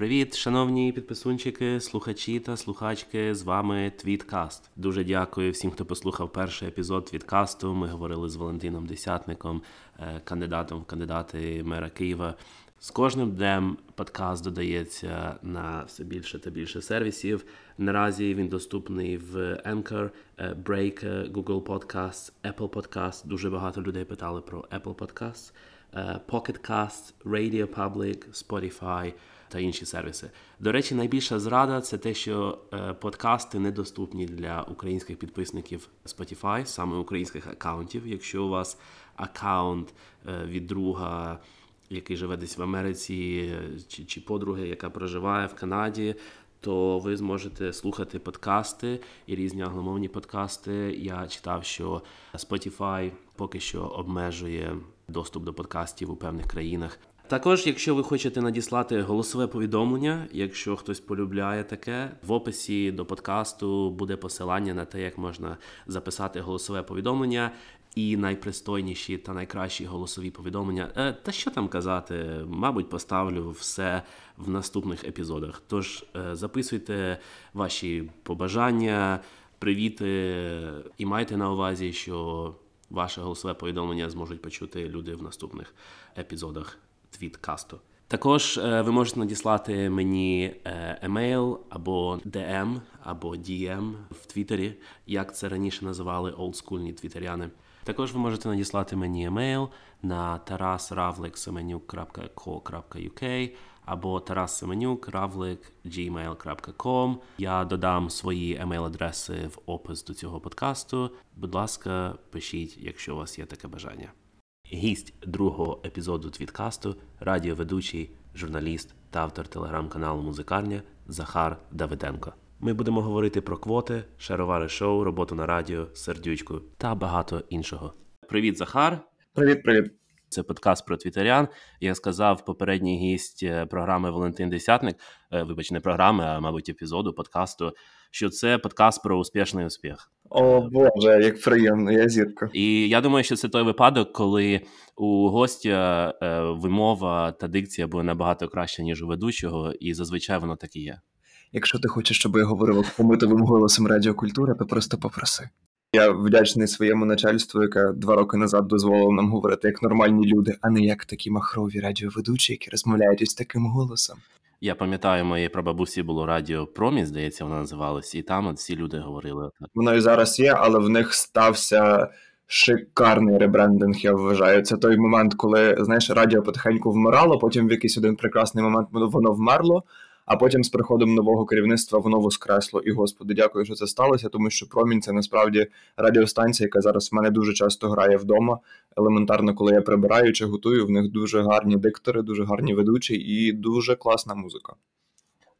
Привіт, шановні підписунчики, слухачі та слухачки. З вами Твіткаст. Дуже дякую всім, хто послухав перший епізод Твіткасту. Ми говорили з Валентином Десятником, е, кандидатом в кандидати мера Києва. З кожним днем подкаст додається на все більше та більше сервісів. Наразі він доступний в Anchor, е, Break, е, Google Podcasts, Apple Podcasts. Дуже багато людей питали про Apple Podcasts, Pocket Cast, Radio Public, Spotify та інші сервіси. До речі, найбільша зрада це те, що е, подкасти недоступні для українських підписників Spotify, саме українських аккаунтів. Якщо у вас аккаунт е, від друга, який живе десь в Америці, чи, чи подруги, яка проживає в Канаді. То ви зможете слухати подкасти і різні англомовні подкасти. Я читав, що Spotify поки що обмежує доступ до подкастів у певних країнах. Також, якщо ви хочете надіслати голосове повідомлення, якщо хтось полюбляє таке, в описі до подкасту буде посилання на те, як можна записати голосове повідомлення. І найпристойніші та найкращі голосові повідомлення. Е, та що там казати? Мабуть, поставлю все в наступних епізодах. Тож е, записуйте ваші побажання, привіти і майте на увазі, що ваше голосове повідомлення зможуть почути люди в наступних епізодах твіткасту. Також е, ви можете надіслати мені е, емейл або DM, або DM в Твіттері, як це раніше називали олдскульні твітеряни. Також ви можете надіслати мені емейл на tarasravliksemenuk.co.uk або tarassemenuk.gmail.com. Я додам свої емейл-адреси в опис до цього подкасту. Будь ласка, пишіть, якщо у вас є таке бажання. Гість другого епізоду твіткасту, радіоведучий, журналіст та автор телеграм-каналу Музикарня Захар Давиденко. Ми будемо говорити про квоти, шаровари шоу, роботу на радіо, сердючку та багато іншого. Привіт, Захар! Привіт, привіт. Це подкаст про твітерян. Як сказав попередній гість е, програми Валентин Десятник. Е, вибач, не програми, а мабуть, епізоду подкасту. Що це подкаст про успішний успіх. О Боже, як приємно, я зірка. І я думаю, що це той випадок, коли у гостя е, вимова та дикція були набагато краще, ніж у ведучого, і зазвичай воно так і є. Якщо ти хочеш, щоб я говорив помитовим голосом радіокультури, то просто попроси. Я вдячний своєму начальству, яке два роки назад дозволило нам говорити як нормальні люди, а не як такі махрові радіоведучі, які розмовляють із таким голосом. Я пам'ятаю, моєї прабабусі було радіо Промі, здається, вона називалась, і там всі люди говорили. Воно і зараз є, але в них стався шикарний ребрендинг, я вважаю. Це той момент, коли знаєш, радіо потихеньку вмирало, потім в якийсь один прекрасний момент воно вмерло. А потім з приходом нового керівництва воно воскресло. І господи, дякую, що це сталося, тому що промінь це насправді радіостанція, яка зараз в мене дуже часто грає вдома. Елементарно, коли я прибираю чи готую, в них дуже гарні диктори, дуже гарні ведучі і дуже класна музика.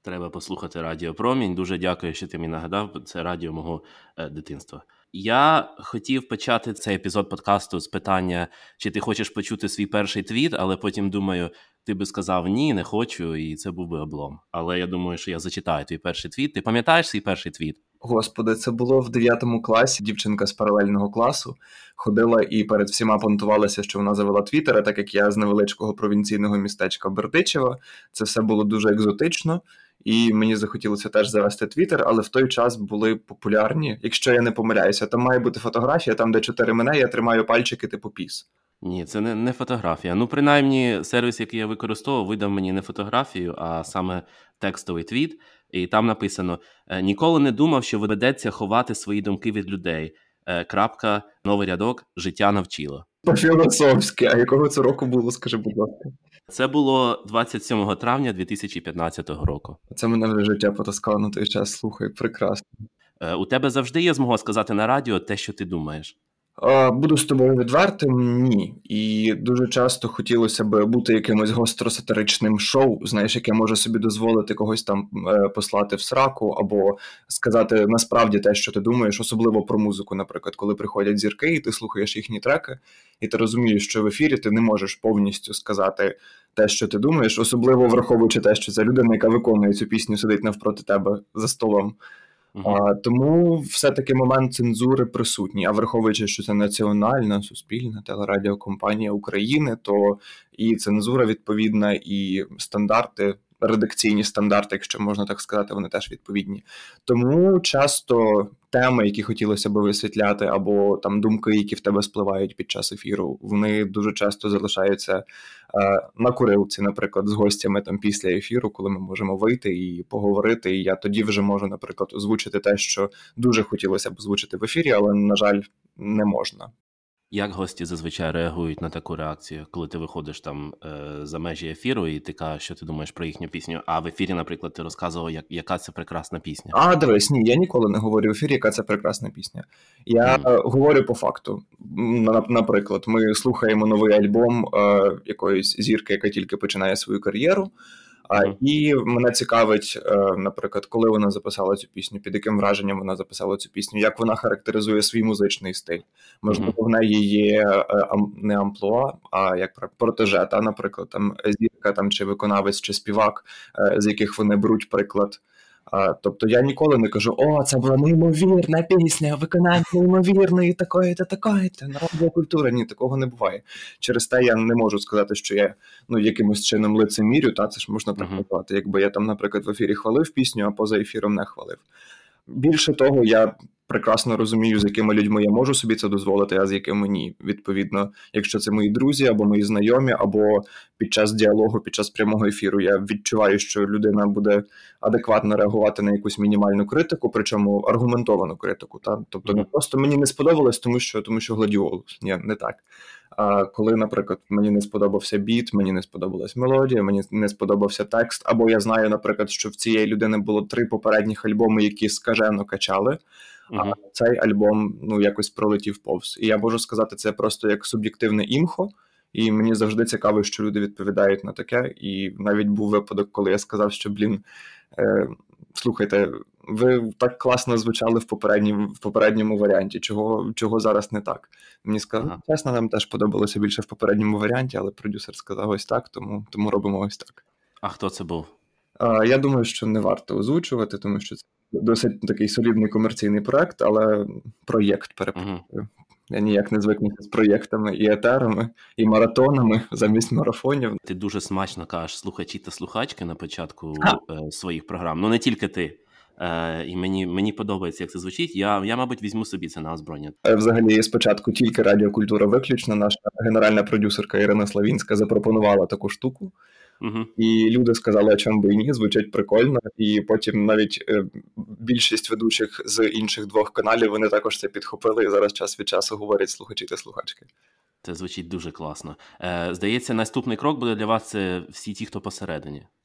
Треба послухати Радіо Промінь. Дуже дякую, що ти мені нагадав. Це радіо мого е, дитинства. Я хотів почати цей епізод подкасту з питання, чи ти хочеш почути свій перший твіт, але потім думаю, ти би сказав ні, не хочу, і це був би облом. Але я думаю, що я зачитаю твій перший твіт. Ти пам'ятаєш свій перший твіт? Господи, це було в 9 класі. Дівчинка з паралельного класу ходила і перед всіма понтувалася, що вона завела твіттера, так як я з невеличкого провінційного містечка Бердичева. Це все було дуже екзотично. І мені захотілося теж завести твіттер, але в той час були популярні. Якщо я не помиляюся, там має бути фотографія, там де чотири мене, я тримаю пальчики типу піс. Ні, це не не фотографія. Ну, принаймні, сервіс, який я використовував, видав мені не фотографію, а саме текстовий твіт. І там написано: «Е, ніколи не думав, що ведеться ховати свої думки від людей. Е, крапка, новий рядок, життя навчило. По-філософськи, а якого це року було, скажи, будь ласка. Це було 27 травня 2015 року. Це мене вже життя потаскало на той час. Слухай, прекрасно. Е, у тебе завжди є змога сказати на радіо те, що ти думаєш. Буду з тобою відвертим, ні. І дуже часто хотілося б бути якимось гостросатиричним шоу, знаєш, яке може собі дозволити когось там е, послати в сраку, або сказати насправді те, що ти думаєш, особливо про музику, наприклад, коли приходять зірки, і ти слухаєш їхні треки, і ти розумієш, що в ефірі ти не можеш повністю сказати те, що ти думаєш, особливо враховуючи те, що це людина, яка виконує цю пісню, сидить навпроти тебе за столом. А, Тому все-таки момент цензури присутній. А враховуючи, що це національна суспільна телерадіокомпанія України, то і цензура відповідна, і стандарти редакційні стандарти, якщо можна так сказати, вони теж відповідні. Тому часто теми, які хотілося би висвітляти, або там думки, які в тебе спливають під час ефіру, вони дуже часто залишаються е, на курилці, наприклад, з гостями там після ефіру, коли ми можемо вийти і поговорити. І я тоді вже можу, наприклад, озвучити те, що дуже хотілося б озвучити в ефірі, але на жаль, не можна. Як гості зазвичай реагують на таку реакцію, коли ти виходиш там е, за межі ефіру, і ти кажеш, що ти думаєш про їхню пісню? А в ефірі, наприклад, ти розказував, як, яка це прекрасна пісня? А дивись, ні, я ніколи не говорю в ефірі, яка це прекрасна пісня. Я mm. говорю по факту. Наприклад, ми слухаємо новий альбом е, якоїсь зірки, яка тільки починає свою кар'єру. Mm-hmm. І мене цікавить, е, наприклад, коли вона записала цю пісню, під яким враженням вона записала цю пісню, як вона характеризує свій музичний стиль. Можливо, mm-hmm. в неї є е, не амплуа, а як протеже, та, наприклад, там зірка там чи виконавець, чи співак, е, з яких вони беруть приклад. А, Тобто я ніколи не кажу, о, це була неймовірна пісня, виконання неймовірної такої-то, такої, та Народна культура. Ні, такого не буває. Через те я не можу сказати, що я ну, якимось чином лицемірю, та це ж можна так назвати. Якби я там, наприклад, в ефірі хвалив пісню, а поза ефіром не хвалив. Більше того, я прекрасно розумію, з якими людьми я можу собі це дозволити, а з якими ні. Відповідно, якщо це мої друзі або мої знайомі, або під час діалогу, під час прямого ефіру, я відчуваю, що людина буде адекватно реагувати на якусь мінімальну критику, причому аргументовану критику. Та тобто, не просто мені не сподобалось, тому що тому що гладіолус. Ні, не так. А коли, наприклад, мені не сподобався біт, мені не сподобалась мелодія, мені не сподобався текст, або я знаю, наприклад, що в цієї людини було три попередніх альбоми, які скажено качали. А цей альбом ну якось пролетів повз. І я можу сказати, це просто як суб'єктивне імхо. І мені завжди цікаво, що люди відповідають на таке. І навіть був випадок, коли я сказав, що блін, е, слухайте, ви так класно звучали в попередньому в попередньому варіанті. Чого чого зараз не так? Мені сказали, ага. чесно, нам теж подобалося більше в попередньому варіанті, але продюсер сказав ось так, тому тому робимо ось так. А хто це був? А, Я думаю, що не варто озвучувати, тому що це досить такий солідний комерційний проект, але проєкт перепрошую. Uh-huh. Я ніяк не звикнувся з проєктами і етерами, і маратонами замість марафонів. Ти дуже смачно кажеш слухачі та слухачки на початку е, своїх програм. Ну не тільки ти. Е, І мені мені подобається, як це звучить. Я, я, мабуть, візьму собі це на озброєння. Е, взагалі, спочатку тільки радіокультура виключно. Наша генеральна продюсерка Ірина Славінська запропонувала таку штуку. Угу. І люди сказали, а чому би і ні, звучать прикольно. І потім навіть е, більшість ведучих з інших двох каналів вони також це підхопили. І зараз час від часу говорять слухачі та слухачки. Це звучить дуже класно. Е, Здається, наступний крок буде для вас це всі ті, хто посередині.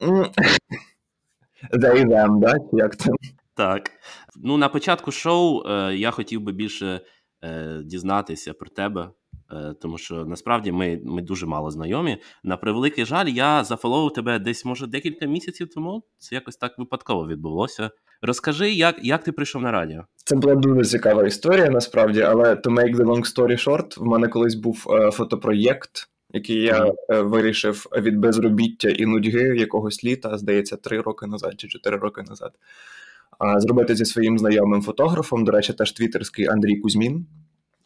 They them, да? Як це? Так. Ну, на початку шоу е, я хотів би більше е, дізнатися про тебе. Е, тому що насправді ми ми дуже мало знайомі. На превеликий жаль, я зафоловив тебе десь, може, декілька місяців тому. Це якось так випадково відбулося. Розкажи, як як ти прийшов на радіо? Це була дуже цікава історія, насправді, але to make the long story short, в мене колись був е, фотопроєкт, який я е, вирішив від безробіття і нудьги якогось літа, здається, три роки назад чи чотири роки назад. А зробити зі своїм знайомим фотографом, до речі, теж твіттерський Андрій Кузьмін.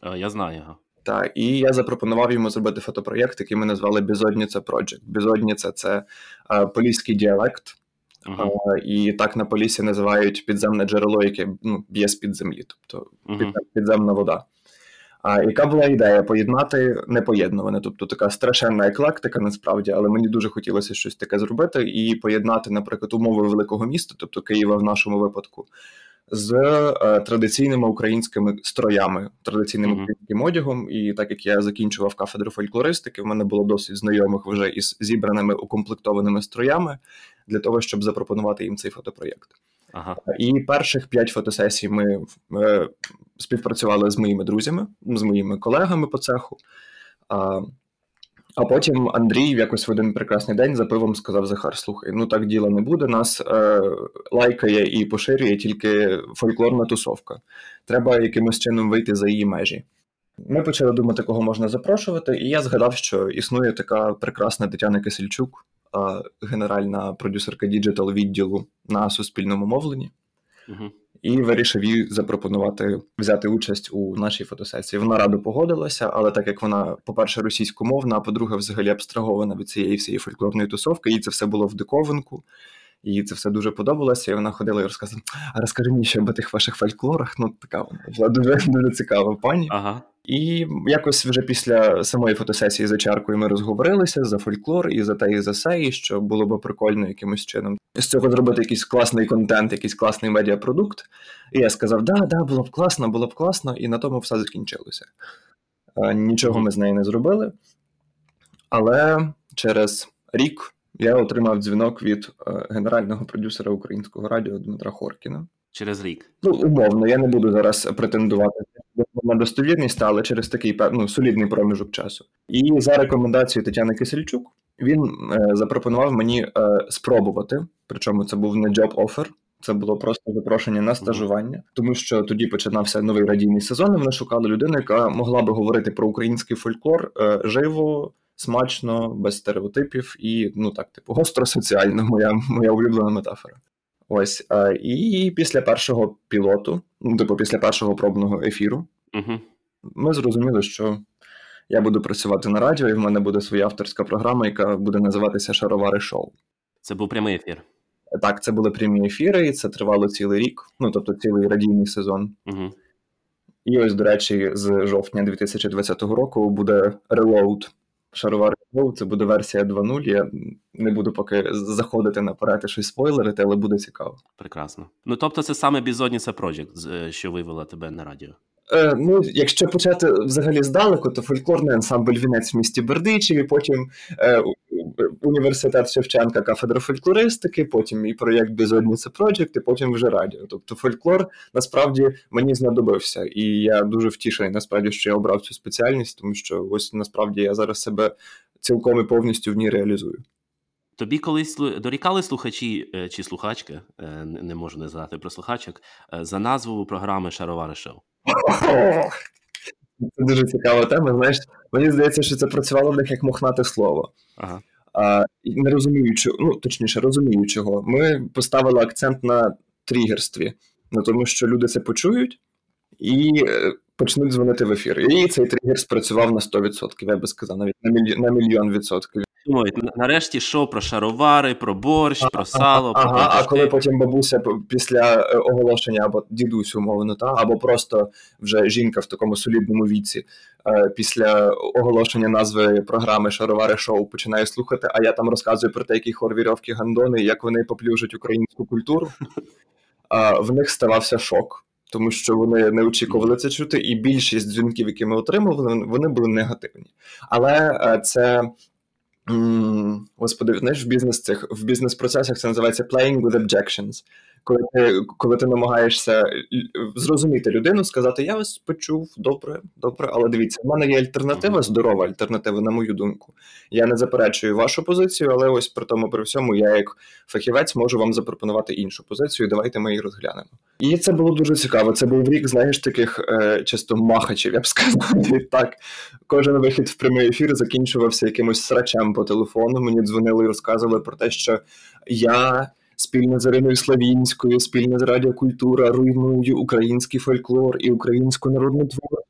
Е, я знаю його. Так, і я запропонував йому зробити фотопроєкт, який ми назвали Безодніця Project. Безодніця це а, поліський діалект, uh-huh. а, і так на полісі називають підземне джерело, яке ну, б'є з під землі, тобто uh-huh. підземна вода. А яка була ідея поєднати непоєднуване? Тобто така страшенна еклектика, насправді, але мені дуже хотілося щось таке зробити і поєднати, наприклад, умови великого міста, тобто Києва в нашому випадку, з е, традиційними українськими строями, традиційним mm-hmm. українським одягом. І так як я закінчував кафедру фольклористики, в мене було досить знайомих вже із зібраними укомплектованими строями для того, щоб запропонувати їм цей фотопроєкт. Ага. І перших п'ять фотосесій ми е, співпрацювали з моїми друзями, з моїми колегами по цеху. А потім Андрій в якось в один прекрасний день за пивом сказав Захар: слухай, ну так діла не буде. Нас е, лайкає і поширює тільки фольклорна тусовка. Треба якимось чином вийти за її межі. Ми почали думати, кого можна запрошувати, і я згадав, що існує така прекрасна Тетяна Кисельчук, генеральна продюсерка digital відділу на суспільному мовленні. Угу. І вирішив їй запропонувати взяти участь у нашій фотосесії. Вона радо погодилася, але так як вона, по-перше, російськомовна, а по-друге, взагалі абстрагована від цієї всієї фольклорної тусовки, їй це все було в диковинку. Їй це все дуже подобалося, і вона ходила і розказувала: а розкажи мені ще об тих ваших фольклорах. Ну, така вона була дуже дуже цікава пані. Ага. І якось вже після самої фотосесії за чаркою ми розговорилися за фольклор і за те, і за се, і що було б прикольно якимось чином з цього зробити якийсь класний контент, якийсь класний медіапродукт. І я сказав: да, да, було б класно, було б класно, і на тому все закінчилося. Нічого ми з нею не зробили. Але через рік я отримав дзвінок від генерального продюсера українського радіо Дмитра Хоркіна. Через рік. Ну, умовно, я не буду зараз претендувати на достовірність, але через такий ну, солідний проміжок часу. І за рекомендацією Тетяни Кисельчук він е, запропонував мені е, спробувати. Причому це був не job offer, це було просто запрошення на стажування, тому що тоді починався новий радійний сезон. і Вони шукали людину, яка могла би говорити про український фольклор е, живо. Смачно, без стереотипів і ну так, типу, гостросоціально, моя моя улюблена метафора. Ось а, і після першого пілоту, ну типу, після першого пробного ефіру, угу. ми зрозуміли, що я буду працювати на радіо, і в мене буде своя авторська програма, яка буде називатися Шаровари Шоу. Це був прямий ефір. Так, це були прямі ефіри, і це тривало цілий рік, ну тобто цілий радійний сезон. Угу. І ось, до речі, з жовтня 2020 року буде reload Шаровари Шоу. Це буде версія 2.0. Я не буду поки заходити наперед і щось спойлерити, але буде цікаво. Прекрасно. Ну тобто, це саме Бізодніса project, що вивела тебе на радіо. Е, ну, якщо почати взагалі здалеку, то фольклорний ансамбль Вінець в місті Бердичеві, потім е, університет Шевченка, кафедра фольклористики, потім і проєкт Безодніця Project, і потім вже радіо. Тобто фольклор насправді мені знадобився, і я дуже втішений, насправді, що я обрав цю спеціальність, тому що ось насправді я зараз себе цілком і повністю в ній реалізую. Тобі колись дорікали слухачі чи слухачки, не можу не згадати про слухачок, за назву програми Шаровари Шоу. Це дуже цікава тема. Знаєш, мені здається, що це працювало в них як мохнате слово. Ага. А, Не розумію, чого, ну точніше, розумію чого. Ми поставили акцент на тригерстві, на тому, що люди це почують і почнуть дзвонити в ефір. І цей тригер спрацював на 100%, я би сказав, навіть на мільйон відсотків. Думають, нарешті шоу про шаровари, про борщ, про сало. Ага, про а коли потім бабуся після оголошення або дідусь, умовно, та або просто вже жінка в такому солідному віці, після оголошення назви програми Шаровари шоу починає слухати, а я там розказую про те, які хор вірьовки гандони, як вони поплюжать українську культуру. В них ставався шок. Тому що вони не очікували це чути, і більшість дзвінків, які ми отримували, вони були негативні. Але це Господи, знаєш, в бізнес цих в бізнес-процесах це називається playing with objections. Коли ти коли ти намагаєшся зрозуміти людину, сказати: Я вас почув, добре, добре, але дивіться, в мене є альтернатива, здорова альтернатива, на мою думку. Я не заперечую вашу позицію, але ось при тому, при всьому, я як фахівець можу вам запропонувати іншу позицію. Давайте ми її розглянемо. І це було дуже цікаво. Це був рік, знаєш, таких е, часто махачів, я б сказав. І так, кожен вихід в прямий ефір закінчувався якимось срачем по телефону. Мені дзвонили і розказували про те, що я спільно з Іриною Славінською, спільно з Радіокультура руйную український фольклор і українську народну твору.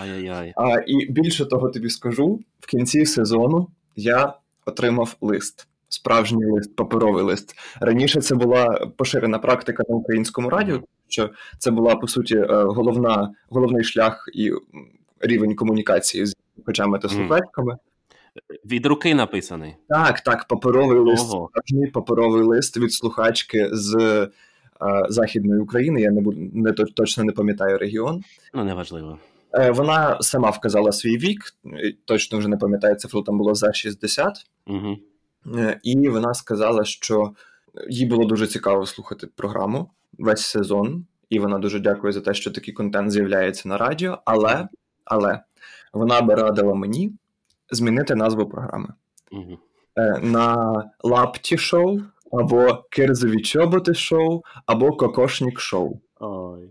Ай-яй-яй. А і більше того, тобі скажу, в кінці сезону я отримав лист. Справжній лист, паперовий лист. Раніше це була поширена практика на українському радіо, що це була по суті е, головна, головний шлях і рівень комунікації з слухачами та слухачками. Від руки написаний. Так, так, паперовий лист, справжній паперовий лист від слухачки з е, Західної України. Я не не точно не пам'ятаю регіон. Ну, неважливо. Е, вона сама вказала свій вік, точно вже не пам'ятаю цифру, там було за 60. Угу. І вона сказала, що їй було дуже цікаво слухати програму весь сезон, і вона дуже дякує за те, що такий контент з'являється на радіо. Але але вона би радила мені змінити назву програми угу. на лапті шоу, або Кирзові чоботи шоу, або Кокошнік шоу. Ой.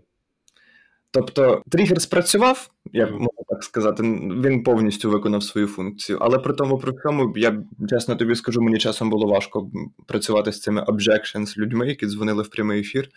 Тобто тригер спрацював, як можна так сказати, він повністю виконав свою функцію. Але при тому, при цьому, я чесно тобі скажу, мені часом було важко працювати з цими objections людьми, які дзвонили в прямий ефір,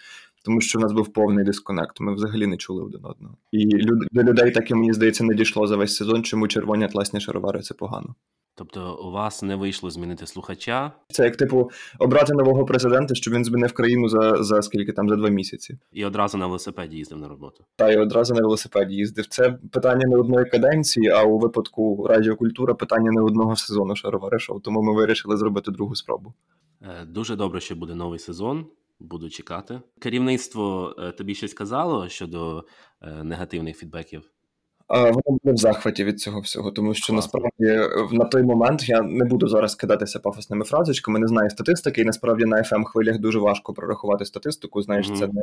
тому що в нас був повний дисконект. Ми взагалі не чули один одного. І люд, до людей так і мені здається не дійшло за весь сезон, чому червоні атласні шаровари це погано. Тобто у вас не вийшло змінити слухача? Це як типу обрати нового президента, щоб він змінив країну за за скільки там за два місяці, і одразу на велосипеді їздив на роботу. Та й одразу на велосипеді їздив. Це питання не одної каденції, а у випадку радіокультура питання не одного сезону шаровари шоу. Тому ми вирішили зробити другу спробу. Е, дуже добре, що буде новий сезон. Буду чекати. Керівництво е, тобі щось казало щодо е, негативних фідбеків. Воно було в захваті від цього всього, тому що насправді на той момент я не буду зараз кидатися пафосними фразочками, не знаю статистики, і насправді на fm хвилях дуже важко прорахувати статистику. Знаєш, mm-hmm. це не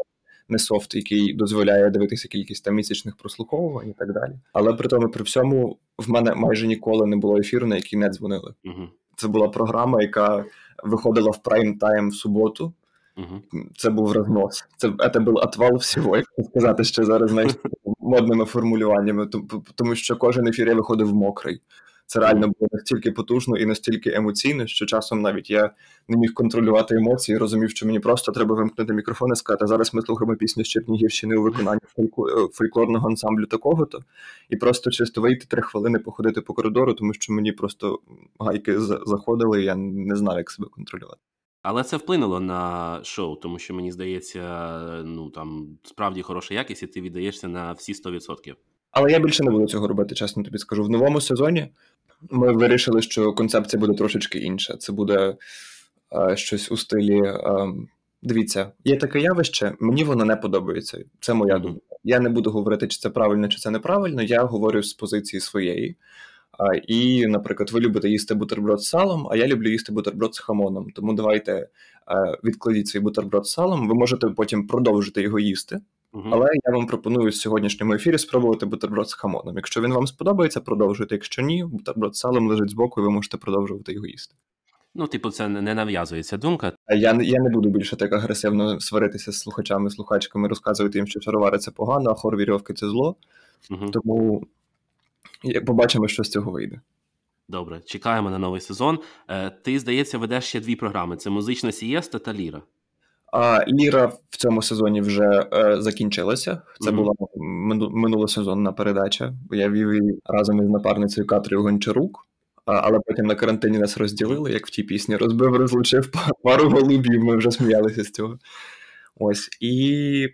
не софт, який дозволяє дивитися кількість там місячних прослуховувань і так далі. Але при тому, при всьому, в мене майже ніколи не було ефіру, на який не дзвонили. Mm-hmm. Це була програма, яка виходила в прайм тайм в суботу. Uh-huh. Це був рознос. Це це був отвал всього, як сказати, що зараз знаєш, модними формулюваннями, тому що кожен ефір я виходив мокрий. Це реально було настільки потужно і настільки емоційно, що часом навіть я не міг контролювати емоції, розумів, що мені просто треба вимкнути мікрофон і сказати, зараз ми слухаємо пісню з Чернігівщини у виконанні фольклорного ансамблю такого-то, і просто чисто вийти три хвилини походити по коридору, тому що мені просто гайки заходили, і я не знав, як себе контролювати. Але це вплинуло на шоу, тому що мені здається, ну там справді хороша якість, і ти віддаєшся на всі 100%. Але я більше не буду цього робити, чесно тобі скажу. В новому сезоні ми вирішили, що концепція буде трошечки інша. Це буде е, щось у стилі. Е, дивіться, є таке явище, мені воно не подобається. Це моя думка. Я не буду говорити, чи це правильно, чи це неправильно. Я говорю з позиції своєї. І, наприклад, ви любите їсти бутерброд з салом, а я люблю їсти бутерброд з хамоном. Тому давайте відкладіть свій бутерброд з салом. Ви можете потім продовжити його їсти. Uh-huh. Але я вам пропоную в сьогоднішньому ефірі спробувати бутерброд з хамоном. Якщо він вам сподобається, продовжуйте. Якщо ні, бутерброд з салом лежить збоку, і ви можете продовжувати його їсти. Ну, типу, це не нав'язується думка. Я я не буду більше так агресивно сваритися з слухачами, слухачками, розказувати їм, що шаровари це погано, а хор вірьовки це зло. Uh-huh. Тому побачимо, що з цього вийде. Добре, чекаємо на новий сезон. Е, ти, здається, ведеш ще дві програми: це музична сієста та Ліра. А Ліра в цьому сезоні вже е, закінчилася. Це mm-hmm. була минулосезонна передача. Я вів її разом із напарницею Катрою Гончарук, а, але потім на карантині нас розділили, як в тій пісні. Розбив, розлучив пару голубів. Ми вже сміялися з цього. Ось і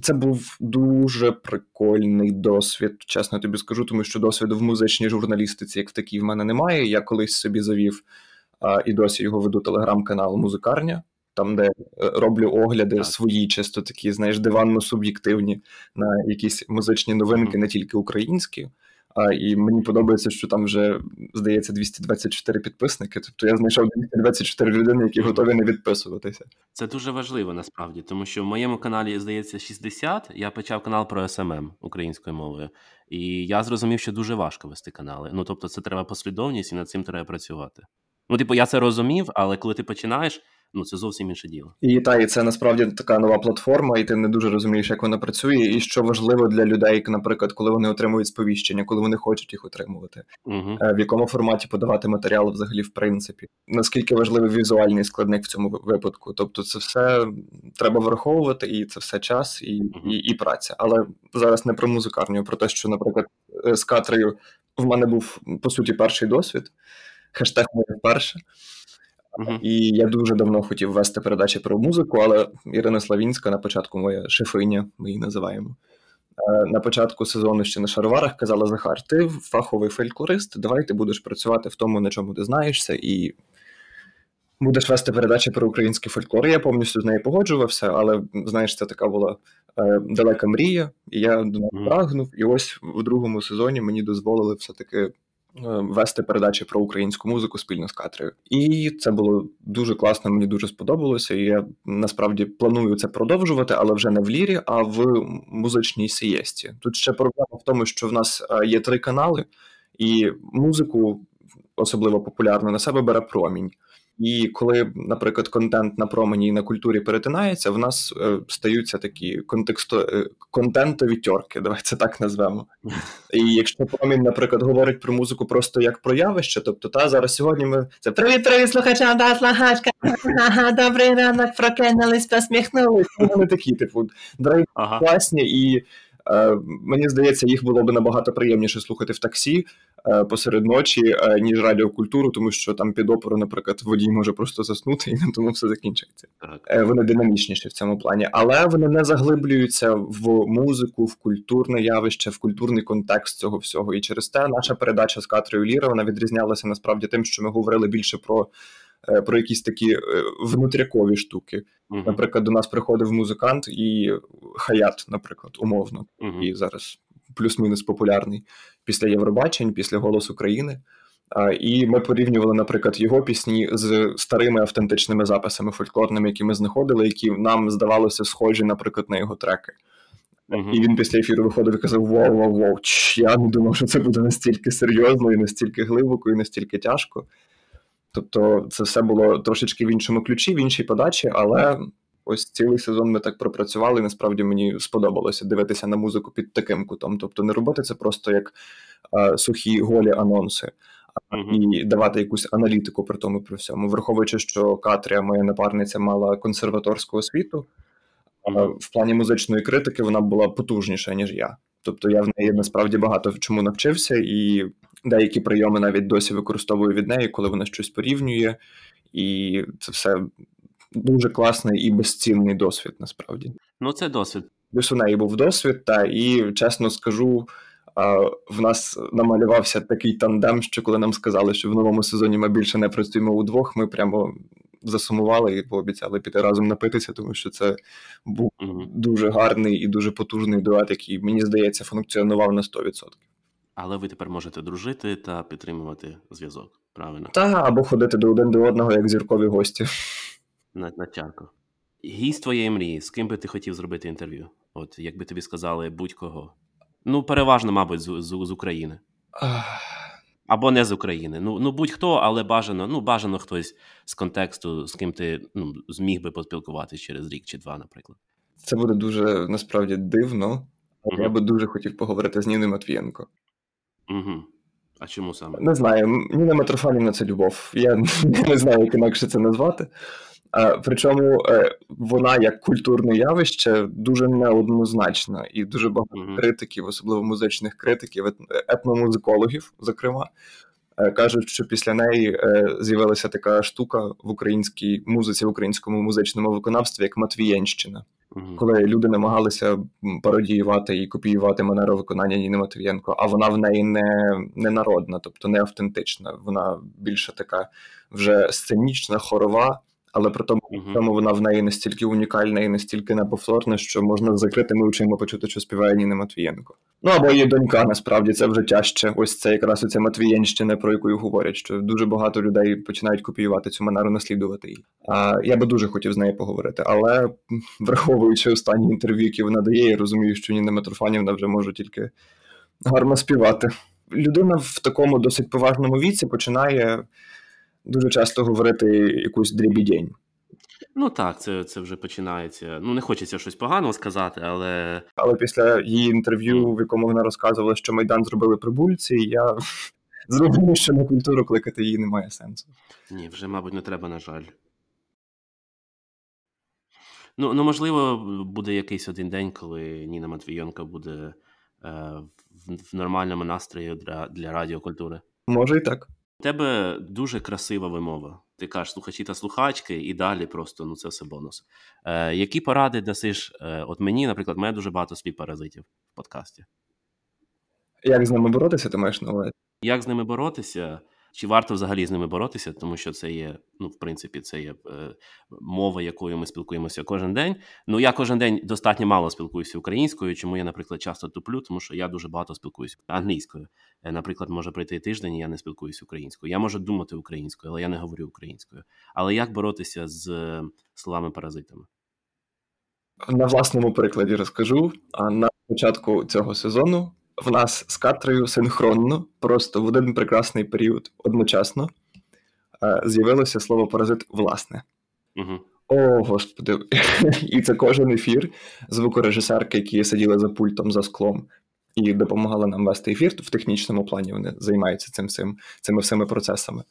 це був дуже прикольний досвід, чесно тобі скажу, тому що досвіду в музичній журналістиці, як в такій, в мене немає. Я колись собі завів а, і досі його веду телеграм-канал Музикарня, там, де е, роблю огляди так. свої, чисто такі, знаєш, диванно-суб'єктивні на якісь музичні новинки, mm-hmm. не тільки українські. А, І мені подобається, що там вже здається 224 підписники. Тобто я знайшов 224 людини, які готові не відписуватися. Це дуже важливо насправді, тому що в моєму каналі здається 60, Я почав канал про СММ українською мовою, і я зрозумів, що дуже важко вести канали. Ну тобто, це треба послідовність, і над цим треба працювати. Ну, типу, я це розумів, але коли ти починаєш ну це зовсім інше діло. І та і це насправді така нова платформа, і ти не дуже розумієш, як вона працює, і що важливо для людей, наприклад, коли вони отримують сповіщення, коли вони хочуть їх отримувати, угу. в якому форматі подавати матеріал, взагалі, в принципі, наскільки важливий візуальний складник в цьому випадку. Тобто, це все треба враховувати, і це все час і, угу. і, і праця. Але зараз не про музикарню, а про те, що, наприклад, е, з Катрею в мене був по суті перший досвід. Хештег моє вперше. Uh-huh. І я дуже давно хотів вести передачі про музику, але Ірина Славінська на початку моя шефиня, ми її називаємо. Е, на початку сезону ще на шароварах казала Захар: ти фаховий фольклорист, давай ти будеш працювати в тому, на чому ти знаєшся, і будеш вести передачі про український фольклор. Я повністю з нею погоджувався, але знаєш, це така була е, далека мрія, і я до неї прагнув. І ось в другому сезоні мені дозволили все-таки вести передачі про українську музику спільно з Катрею. І це було дуже класно, мені дуже сподобалося. І я насправді планую це продовжувати, але вже не в лірі, а в музичній сієсті. Тут ще проблема в тому, що в нас е, є три канали, і музику, особливо популярну, на себе бере промінь. І коли, наприклад, контент на промені і на культурі перетинається, в нас е, стаються такі контексто... Е, контентові тьорки, давайте це так назвемо. І якщо промінь, наприклад, говорить про музику просто як про явище, тобто та зараз сьогодні ми це привіт, привіт, слухачам, да, слухачка, ага, добрий ранок, прокинулись, посміхнулись. Вони такі, типу, ага. класні і. Е, мені здається, їх було б набагато приємніше слухати в таксі посеред ночі, е, ніж радіокультуру, тому що там під опору, наприклад, водій може просто заснути і на тому все закінчиться. Так. Вони динамічніші в цьому плані, але вони не заглиблюються в музику, в культурне явище, в культурний контекст цього всього. І через те наша передача з Катрою Ліра вона відрізнялася насправді тим, що ми говорили більше про. Про якісь такі внутрякові штуки, Uh-huh. Наприклад, до нас приходив музикант і хаят, наприклад, умовно, uh-huh. і зараз плюс-мінус популярний після Євробачень, після Голос України. І ми порівнювали, наприклад, його пісні з старими автентичними записами фольклорними, які ми знаходили, які нам здавалося схожі, наприклад, на його треки. Uh-huh. І він після ефіру виходив і казав: Вау, вау, вау, я не думав, що це буде настільки серйозно, і настільки глибоко, і настільки тяжко. Тобто, це все було трошечки в іншому ключі, в іншій подачі, але ось цілий сезон ми так пропрацювали. і Насправді мені сподобалося дивитися на музику під таким кутом. Тобто, не робити це просто як а, сухі голі анонси. Uh-huh. І давати якусь аналітику при тому при всьому, враховуючи, що Катрія, моя напарниця, мала консерваторську освіту, uh-huh. в плані музичної критики вона була потужніша, ніж я. Тобто я в неї насправді багато чому навчився, і деякі прийоми навіть досі використовую від неї, коли вона щось порівнює, і це все дуже класний і безцінний досвід, насправді. Ну, це досвід. Плюс у неї був досвід, та і чесно скажу. В нас намалювався такий тандем, що коли нам сказали, що в новому сезоні ми більше не працюємо удвох, ми прямо засумували і пообіцяли піти разом напитися, тому що це був дуже гарний і дуже потужний дует, який, мені здається, функціонував на 100%. Але ви тепер можете дружити та підтримувати зв'язок, правильно? Та, або ходити до один до одного, як зіркові гості. На на чарку. Гість твоєї мрії, з ким би ти хотів зробити інтерв'ю? От якби тобі сказали будь-кого. Ну, переважно, мабуть, з, з, з України. Або не з України. Ну ну будь-хто, але бажано ну, бажано хтось з контексту, з ким ти ну, зміг би поспілкуватися через рік чи два, наприклад. Це буде дуже насправді дивно, uh-huh. я би дуже хотів поговорити з Ніною Матвієнко. Угу. А чому саме? Не знаю. Ніна Митрофанівна це любов. Я не знаю, як інакше це назвати. А, Причому е, вона як культурне явище дуже неоднозначна і дуже багато критиків, особливо музичних критиків, етномузикологів, зокрема, е, кажуть, що після неї е, з'явилася така штука в українській музиці, в українському музичному виконавстві, як Матвієнщина. Коли люди намагалися пародіювати і копіювати манеру виконання Ніни Матвієнко, а вона в неї не не народна, тобто не автентична. Вона більше така вже сценічна, хорова, але при тому uh-huh. вона в неї настільки унікальна і настільки неповторна, що можна з закритими очима почути, що співає Ніна Матвієнко. Ну або її донька, насправді це вже тяжче. Ось це якраз оця Матвієнщина, про яку говорять, що дуже багато людей починають копіювати цю манеру, наслідувати її. А я би дуже хотів з нею поговорити, але враховуючи останні інтерв'ю, які вона дає, я розумію, що Ніна Митрофанівна вже може тільки гарно співати. Людина в такому досить поважному віці починає дуже часто говорити якусь дрібідень. Ну так, це це вже починається. Ну, не хочеться щось поганого сказати, але. Але після її інтерв'ю, в якому вона розказувала, що Майдан зробили прибульці, я зрозумів, що на культуру кликати її немає сенсу. Ні, вже, мабуть, не треба, на жаль. Ну, ну можливо, буде якийсь один день, коли Ніна Матвійонка буде е, в, в нормальному настрої для, для радіокультури. Може і так. Тебе дуже красива вимова. Ти кажеш слухачі та слухачки, і далі просто ну це все бонус. Е, Які поради дасиш? Е, от мені, наприклад, мене дуже багато слів паразитів в подкасті. Як з ними боротися, ти маєш на увазі? Як з ними боротися? Чи варто взагалі з ними боротися, тому що це є, ну, в принципі, це є е, мова, якою ми спілкуємося кожен день. Ну, я кожен день достатньо мало спілкуюся українською, чому я, наприклад, часто туплю, тому що я дуже багато спілкуюся англійською. Е, наприклад, може пройти тиждень, і я не спілкуюся українською. Я можу думати українською, але я не говорю українською. Але як боротися з е, словами-паразитами? На власному прикладі розкажу. А на початку цього сезону в нас з Катрою синхронно, просто в один прекрасний період одночасно е, з'явилося слово паразит власне. Угу. О, господи, і це кожен ефір звукорежисерки, які сиділи за пультом за склом і допомагали нам вести ефір. В технічному плані вони займаються цим всім, цими всіми процесами.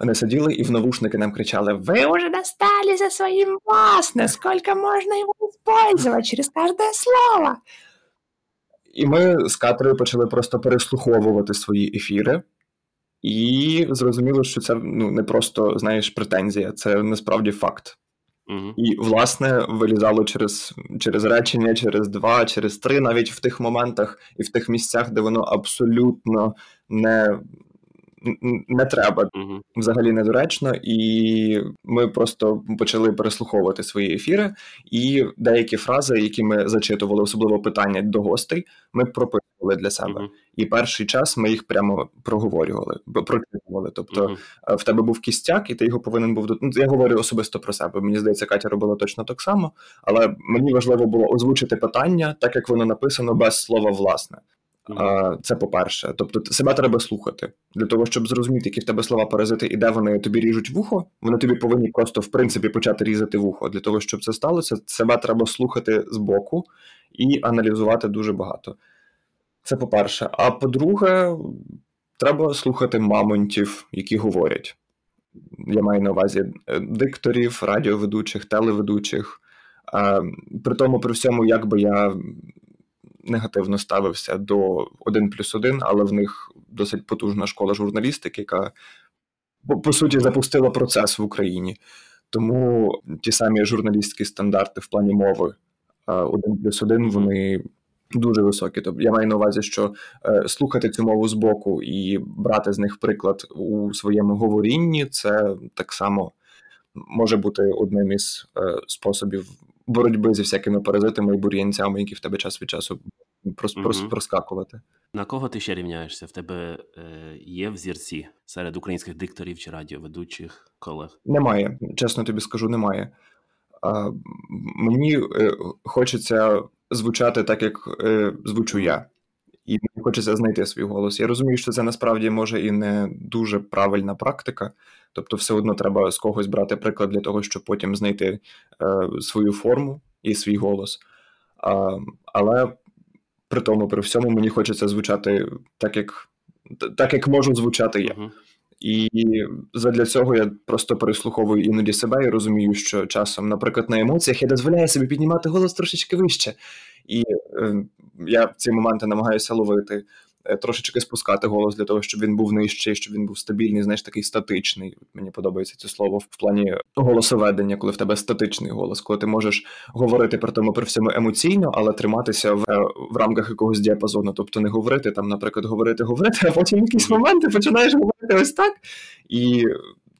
Вони сиділи і в навушники нам кричали: Ви уже достали за своїм власне, скільки можна його використовувати через кожне слово. І ми з Катрою почали просто переслуховувати свої ефіри, і зрозуміло, що це ну, не просто знаєш претензія, це насправді факт. Угу. І, власне, вилізало через через речення, через два, через три, навіть в тих моментах і в тих місцях, де воно абсолютно не не треба угу. взагалі недоречно, і ми просто почали переслуховувати свої ефіри, і деякі фрази, які ми зачитували, особливо питання до гостей, ми прописували для себе. Угу. І перший час ми їх прямо проговорювали, прочитували. Тобто Угу. в тебе був кістяк, і ти його повинен був ну, Я говорю особисто про себе. Мені здається, Катя робила точно так само, але мені важливо було озвучити питання, так як воно написано без слова власне. А, Це по-перше. Тобто, себе треба слухати для того, щоб зрозуміти, які в тебе слова паразити і де вони тобі ріжуть вухо. Вони тобі повинні просто в принципі почати різати вухо. Для того, щоб це сталося, себе треба слухати збоку і аналізувати дуже багато. Це по-перше. А по-друге, треба слухати мамонтів, які говорять. Я маю на увазі е, дикторів, радіоведучих, телеведучих. При тому, при всьому, як би я негативно ставився до 1 плюс 1, але в них досить потужна школа журналістики, яка по суті запустила процес в Україні. Тому ті самі журналістські стандарти в плані мови 1 плюс 1, вони дуже високі. Тобто я маю на увазі, що е, слухати цю мову з боку і брати з них приклад у своєму говорінні, це так само може бути одним із е, способів боротьби зі всякими паразитами і бур'янцями, які в тебе час від часу прос, mm прос, проскакувати. На кого ти ще рівняєшся? В тебе е, є взірці серед українських дикторів чи радіоведучих колег? Немає, чесно тобі скажу, немає. А, Мені е, хочеться звучати так, як е, звучу я. І мені хочеться знайти свій голос. Я розумію, що це насправді може і не дуже правильна практика, тобто, все одно треба з когось брати приклад для того, щоб потім знайти е, свою форму і свій голос. А, Але при тому, при всьому, мені хочеться звучати так, як так, як можу звучати я. І задля цього я просто переслуховую іноді себе і розумію, що часом, наприклад, на емоціях я дозволяю собі піднімати голос трошечки вище. І е, я ці моменти намагаюся ловити, трошечки спускати голос для того, щоб він був нижчий, щоб він був стабільний, знаєш, такий статичний. Мені подобається це слово в плані голосоведення, коли в тебе статичний голос, коли ти можеш говорити при тому при всьому емоційно, але триматися в, е, в рамках якогось діапазону. Тобто не говорити там, наприклад, говорити, говорити, а потім в якісь моменти починаєш говорити ось так. І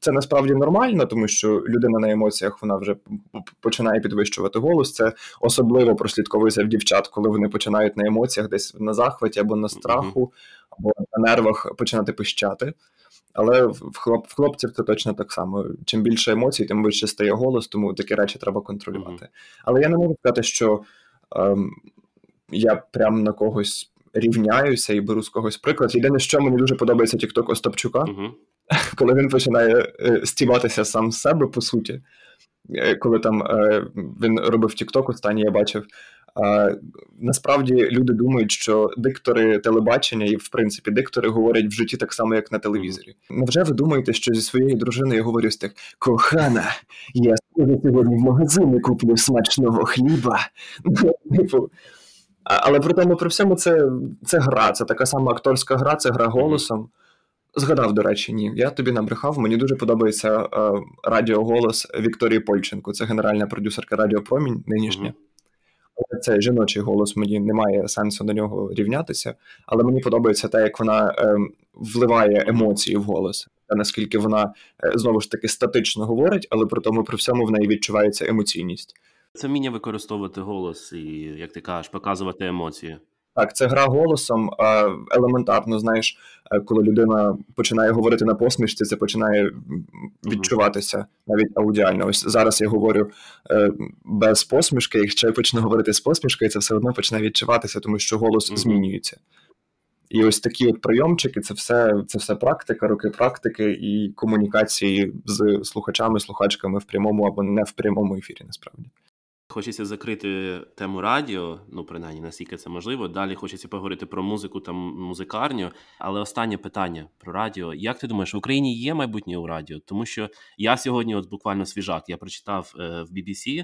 це насправді нормально, тому що людина на емоціях вона вже починає підвищувати голос. Це особливо прослідковується в дівчат, коли вони починають на емоціях десь на захваті або на страху, або на нервах починати пищати. Але в хлоп, в хлопців це точно так само. Чим більше емоцій, тим вище стає голос, тому такі речі треба контролювати. Але я не можу сказати, що ем, я прям на когось рівняюся і беру з когось приклад. Єдине, що мені дуже подобається Тікток Остапчука. Коли він починає е, стіватися сам з себе, по суті, е, коли там е, він робив Тікток, останній я бачив. Насправді люди думають, що диктори телебачення і, в принципі, диктори говорять в житті так само, як на телевізорі. Невже ви думаєте, що зі своєю дружиною я говорю з тих кохана, я сьогодні в магазині куплю смачного хліба? Типу, але при тому, при всьому, це це гра, це така сама акторська гра, це гра голосом. Згадав, до речі, ні. Я тобі набрехав. Мені дуже подобається е, радіоголос Вікторії Польченко. Це генеральна продюсерка Радіо Промінь нинішня. Mm-hmm. Це жіночий голос, мені немає сенсу на нього рівнятися, але мені подобається те, як вона е, вливає емоції в голос, та наскільки вона е, знову ж таки статично говорить, але при тому при всьому в неї відчувається емоційність. Це вміння використовувати голос і, як ти кажеш, показувати емоції. Так, це гра голосом елементарно. Знаєш, е, коли людина починає говорити на посмішці, це починає відчуватися навіть аудіально. Ось зараз я говорю е, без посмішки. Якщо я почну говорити з посмішкою, це все одно почне відчуватися, тому що голос mm-hmm. змінюється. І ось такі от прийомчики це все це все практика, роки практики і комунікації з слухачами, слухачками в прямому або не в прямому ефірі, насправді. Хочеться закрити тему радіо, ну принаймні наскільки це можливо. Далі хочеться поговорити про музику та музикарню. Але останнє питання про радіо. Як ти думаєш, в Україні є майбутнє у радіо? Тому що я сьогодні, от буквально свіжак, я прочитав е, в BBC,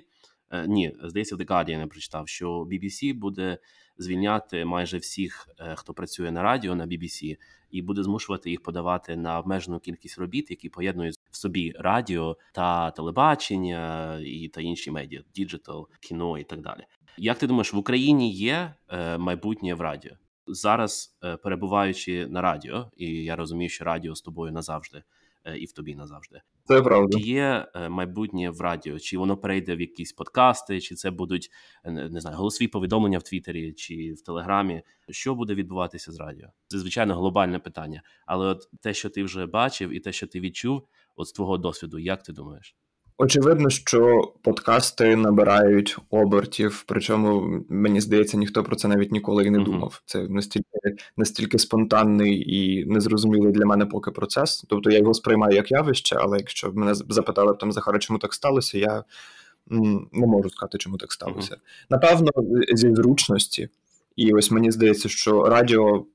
ні, здається, в The Guardian я прочитав, що BBC буде звільняти майже всіх, е, хто працює на радіо на BBC, і буде змушувати їх подавати на обмежену кількість робіт, які поєднують в собі радіо та телебачення і та інші медіа, digital, кіно і так далі. Як ти думаєш, в Україні є е, майбутнє в радіо зараз, е, перебуваючи на радіо, і я розумію, що радіо з тобою назавжди і в тобі назавжди. Це правда. Є е, майбутнє в радіо, чи воно перейде в якісь подкасти, чи це будуть е, не знаю, голосові повідомлення в Твіттері чи в Телеграмі? Що буде відбуватися з радіо? Це звичайно глобальне питання. Але от те, що ти вже бачив, і те, що ти відчув, от з твого досвіду, як ти думаєш? Очевидно, що подкасти набирають обертів, причому мені здається, ніхто про це навіть ніколи і не думав. Це настільки настільки спонтанний і незрозумілий для мене поки процес. Тобто я його сприймаю як явище, але якщо мене запитали там Захара, чому так сталося, я не можу сказати, чому так сталося. Напевно, зі зручності. І ось мені здається, що радіо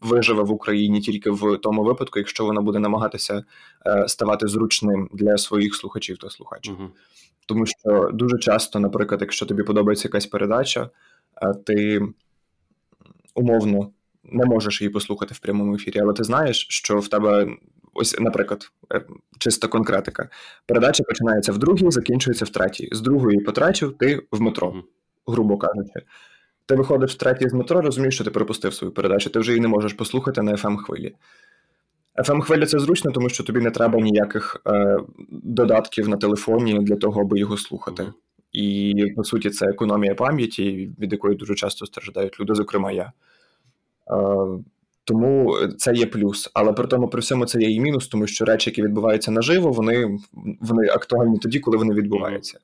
виживе в Україні тільки в тому випадку, якщо воно буде намагатися е, ставати зручним для своїх слухачів та слухачів. Uh-huh. Тому що дуже часто, наприклад, якщо тобі подобається якась передача, е, ти умовно не можеш її послухати в прямому ефірі, але ти знаєш, що в тебе. Ось, наприклад, е, чиста конкретика. Передача починається в другій, закінчується в третій. З другої по третю ти в метро, грубо кажучи. Ти виходиш третій з метро, розумієш, що ти пропустив свою передачу, ти вже її не можеш послухати на fm хвилі. fm хвиля це зручно, тому що тобі не треба ніяких е, додатків на телефоні для того, аби його слухати. Mm-hmm. І по суті, це економія пам'яті, від якої дуже часто страждають люди, зокрема я. Е, тому це є плюс, але при тому при всьому це є і мінус, тому що речі, які відбуваються наживо, вони вони актуальні тоді, коли вони відбуваються.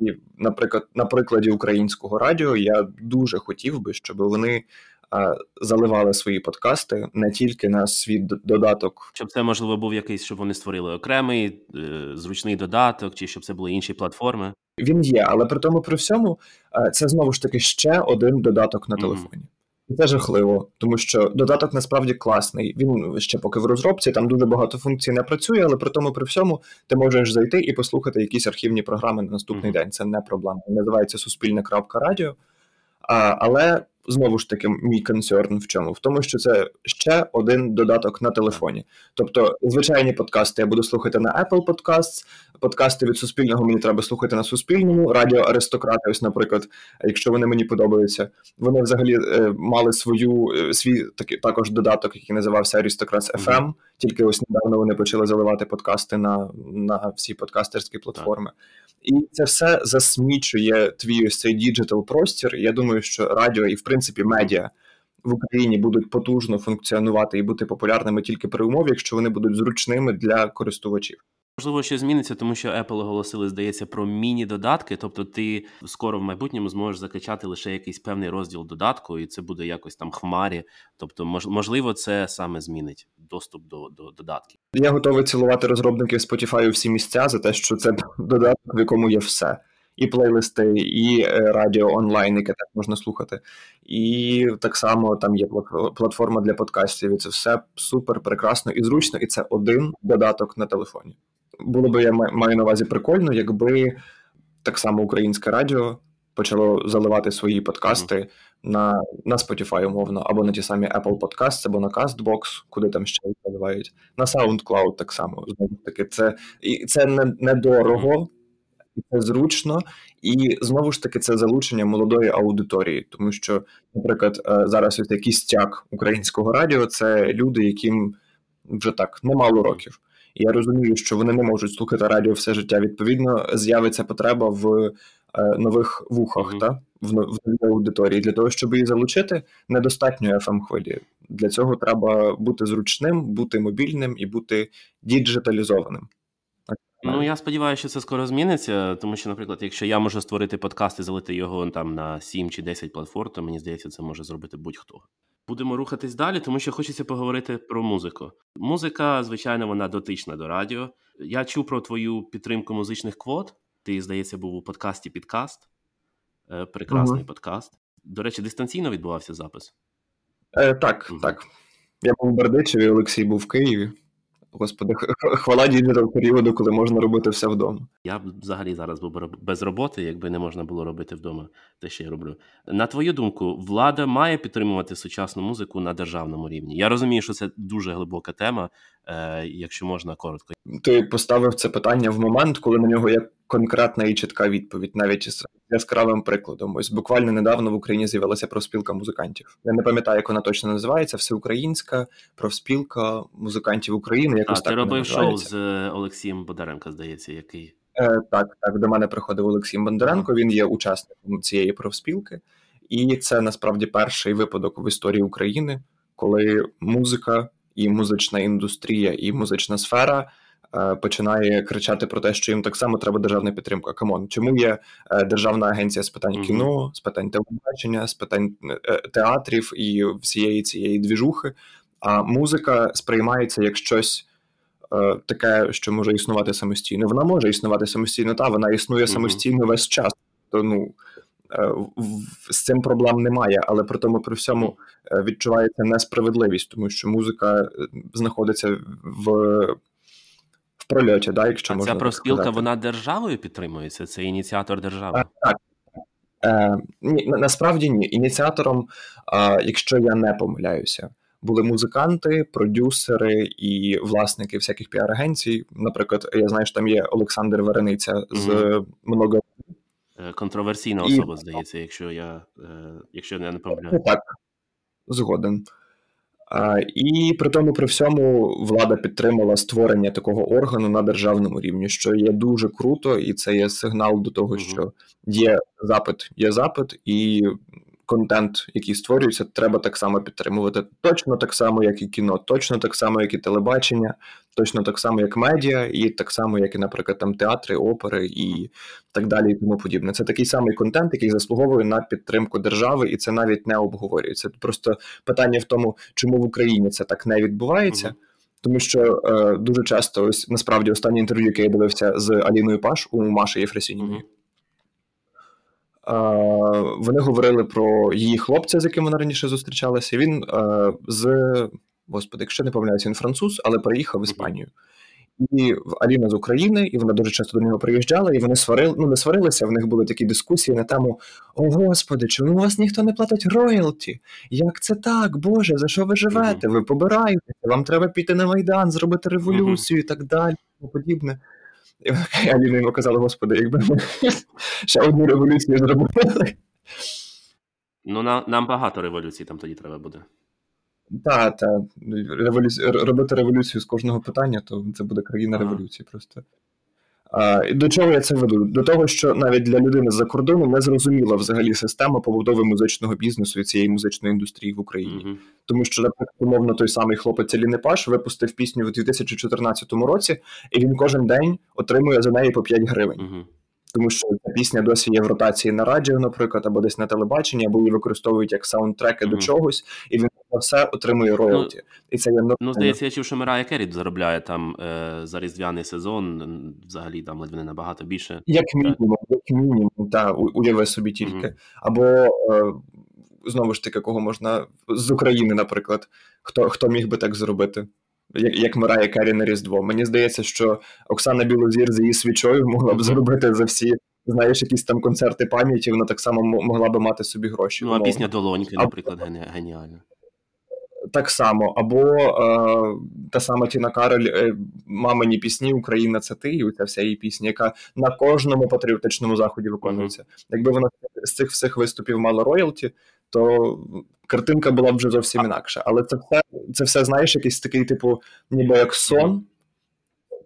І, наприклад, на прикладі українського радіо я дуже хотів би, щоб вони а, заливали свої подкасти не тільки на свій додаток, щоб це можливо був якийсь, щоб вони створили окремий е, зручний додаток, чи щоб це були інші платформи. Він є, але при тому при всьому це знову ж таки ще один додаток на телефоні. Mm-hmm. Це жахливо, тому що додаток насправді класний. Він ще поки в розробці, там дуже багато функцій не працює, але при тому при всьому ти можеш зайти і послухати якісь архівні програми на наступний mm-hmm. день. Це не проблема. Називається суспільне.радіо. А, Але знову ж таки, мій консерн в чому? В тому, що це ще один додаток на телефоні. Тобто, звичайні подкасти я буду слухати на Apple Podcasts, подкасти від Суспільного мені треба слухати на Суспільному, Радіо Аристократи, ось, наприклад, якщо вони мені подобаються, вони взагалі е, мали свою е, свій такий також додаток, який називався Aristocrats FM, mm-hmm. Тільки ось недавно вони почали заливати подкасти на, на всі подкастерські платформи. І це все засмічує твій ось цей digital простір. Я думаю, що радіо і в принципі медіа в Україні будуть потужно функціонувати і бути популярними тільки при умові, якщо вони будуть зручними для користувачів. Можливо, що зміниться, тому що Apple оголосили, здається, про міні-додатки. Тобто, ти скоро в майбутньому зможеш закачати лише якийсь певний розділ додатку, і це буде якось там хмарі. Тобто, можливо, це саме змінить доступ до до додатків. Я готовий цілувати розробників Spotify всі місця за те, що це додаток, в якому є все. І плейлисти, і е, радіо онлайн, яке так можна слухати. І так само там є платформа для подкастів. і Це все супер прекрасно і зручно, і це один додаток на телефоні було би я маю на увазі прикольно, якби так само українське радіо почало заливати свої подкасти mm-hmm. на на Spotify, умовно, або на ті самі Apple Podcasts, або на CastBox, куди там ще заливають, на SoundCloud так само. Знову таки, це і це не недорого. Mm-hmm. Це зручно, і знову ж таки це залучення молодої аудиторії, тому що, наприклад, е, зараз ось якийсь стяг українського радіо це люди, яким вже так немало років. І я розумію, що вони не можуть слухати радіо все життя. Відповідно, з'явиться потреба в е, нових вухах, mm-hmm. та в, в новій аудиторії. Для того, щоб її залучити, недостатньо fm хвилі. Для цього треба бути зручним, бути мобільним і бути діджиталізованим. Ну, я сподіваюся, що це скоро зміниться, тому що, наприклад, якщо я можу створити подкаст і залити його там на 7 чи 10 платформ, то мені здається, це може зробити будь-хто Будемо рухатись далі, тому що хочеться поговорити про музику. Музика, звичайно, вона дотична до радіо. Я чув про твою підтримку музичних квот. Ти, здається, був у подкасті Підкаст. Е, прекрасний uh-huh. подкаст. До речі, дистанційно відбувався запис? Е, Так, uh-huh. так. Я був в Бердичеві, Олексій був в Києві. Господи, хвала digital періоду, коли можна робити все вдома. Я б взагалі зараз був без роботи, якби не можна було робити вдома те, що я роблю. На твою думку, влада має підтримувати сучасну музику на державному рівні. Я розумію, що це дуже глибока тема, е, якщо можна коротко. Ти поставив це питання в момент, коли на нього є конкретна і чітка відповідь, навіть із яскравим прикладом. Ось буквально недавно в Україні з'явилася профспілка музикантів. Я не пам'ятаю, як вона точно називається. Всеукраїнська профспілка музикантів України. Якось а, так ти робив шоу з е, Олексієм Бодаренко, здається, який Е, Так, так до мене приходив Олексій Бондаренко. Він є учасником цієї профспілки, і це насправді перший випадок в історії України, коли музика і музична індустрія, і музична сфера починає кричати про те, що їм так само треба державна підтримка. Come on, чому є е, державна агенція з питань кіно, з питань телебачення, з питань е, театрів і всієї цієї двіжухи? А музика сприймається як щось. Таке, що може існувати самостійно. Вона може існувати самостійно, та вона існує самостійно весь час. То ну з цим проблем немає, але при тому при всьому відчувається несправедливість, тому що музика знаходиться в прольоті, да, якщо а можна. Ця профспілка, вона державою підтримується? Це ініціатор держави? А, так. Е, ні, Насправді ні. Ініціатором, е, якщо я не помиляюся, були музиканти, продюсери і власники всяких піар-агенцій. Наприклад, я знаю, що там є Олександр Варениця з mm-hmm. много. Е, контроверсійна особа, і... здається, якщо я е, якщо я не помиляю. Так, згоден. І при тому, при всьому, влада підтримала створення такого органу на державному рівні, що є дуже круто, і це є сигнал до того, що є запит, є запит, і контент, який створюється, треба так само підтримувати. Точно так само, як і кіно, точно так само, як і телебачення, точно так само, як медіа, і так само, як і, наприклад, там театри, опери і так далі, і тому подібне. Це такий самий контент, який заслуговує на підтримку держави, і це навіть не обговорюється. Просто питання в тому, чому в Україні це так не відбувається. Тому що е, дуже часто, ось насправді останнє інтерв'ю, яке я дивився з Аліною Паш у Маші Єфросініної, uh вони говорили про її хлопця, з яким вона раніше зустрічалася. Він з господи, якщо не помиляюся, він француз, але переїхав в Іспанію. І Аліна з України, і вона дуже часто до нього приїжджала, і вони сварили, ну не сварилися. В них були такі дискусії на тему: О Господи, чому у вас ніхто не платить роялті? Як це так? Боже, за що ви живете? Ви побираєте? Вам треба піти на майдан, зробити революцію і так далі, і подібне. І Аліна йому казала, господи, якби ми ще одну революцію зробили. Ну, нам, нам багато революцій там тоді треба буде. Так, так. Революці... робити революцію з кожного питання, то це буде країна ага. революції просто. До чого я це веду? До того, що навіть для людини з-за кордону не зрозуміла взагалі система побудови музичного бізнесу і цієї музичної індустрії в Україні. Uh-huh. Тому що, наприклад, умовно, той самий хлопець Еліни Паш випустив пісню в 2014 році, і він кожен день отримує за неї по 5 гривень. Uh-huh. Тому що ця пісня досі є в ротації на радіо, наприклад, або десь на телебаченні, або її використовують як саундтреки mm-hmm. до чогось, і він на все отримує роялті. Ну, і це є Ну, здається, я чув, що Мирая Керрі заробляє там е, за різдвяний сезон, взагалі там ледве не набагато більше. Як мінімум, як мінімум, так, уяви собі тільки. Mm-hmm. Або е, знову ж таки, кого можна з України, наприклад, хто хто міг би так зробити? Як як Мирає Керрі на Різдво. Мені здається, що Оксана Білозір з її свічою могла б зробити за всі, знаєш, якісь там концерти пам'яті, вона так само могла б мати собі гроші. Ну, а пісня Долоньки, наприклад, геніальна. Так само, або е, та сама Тіна Кароль, е, мамині пісні Україна це ти, і ця вся її пісня, яка на кожному патріотичному заході виконується. Mm-hmm. Якби вона з цих всіх виступів мала роялті, то картинка була б вже зовсім інакша. Але це все, це все знаєш, якийсь такий, типу, ніби як сон,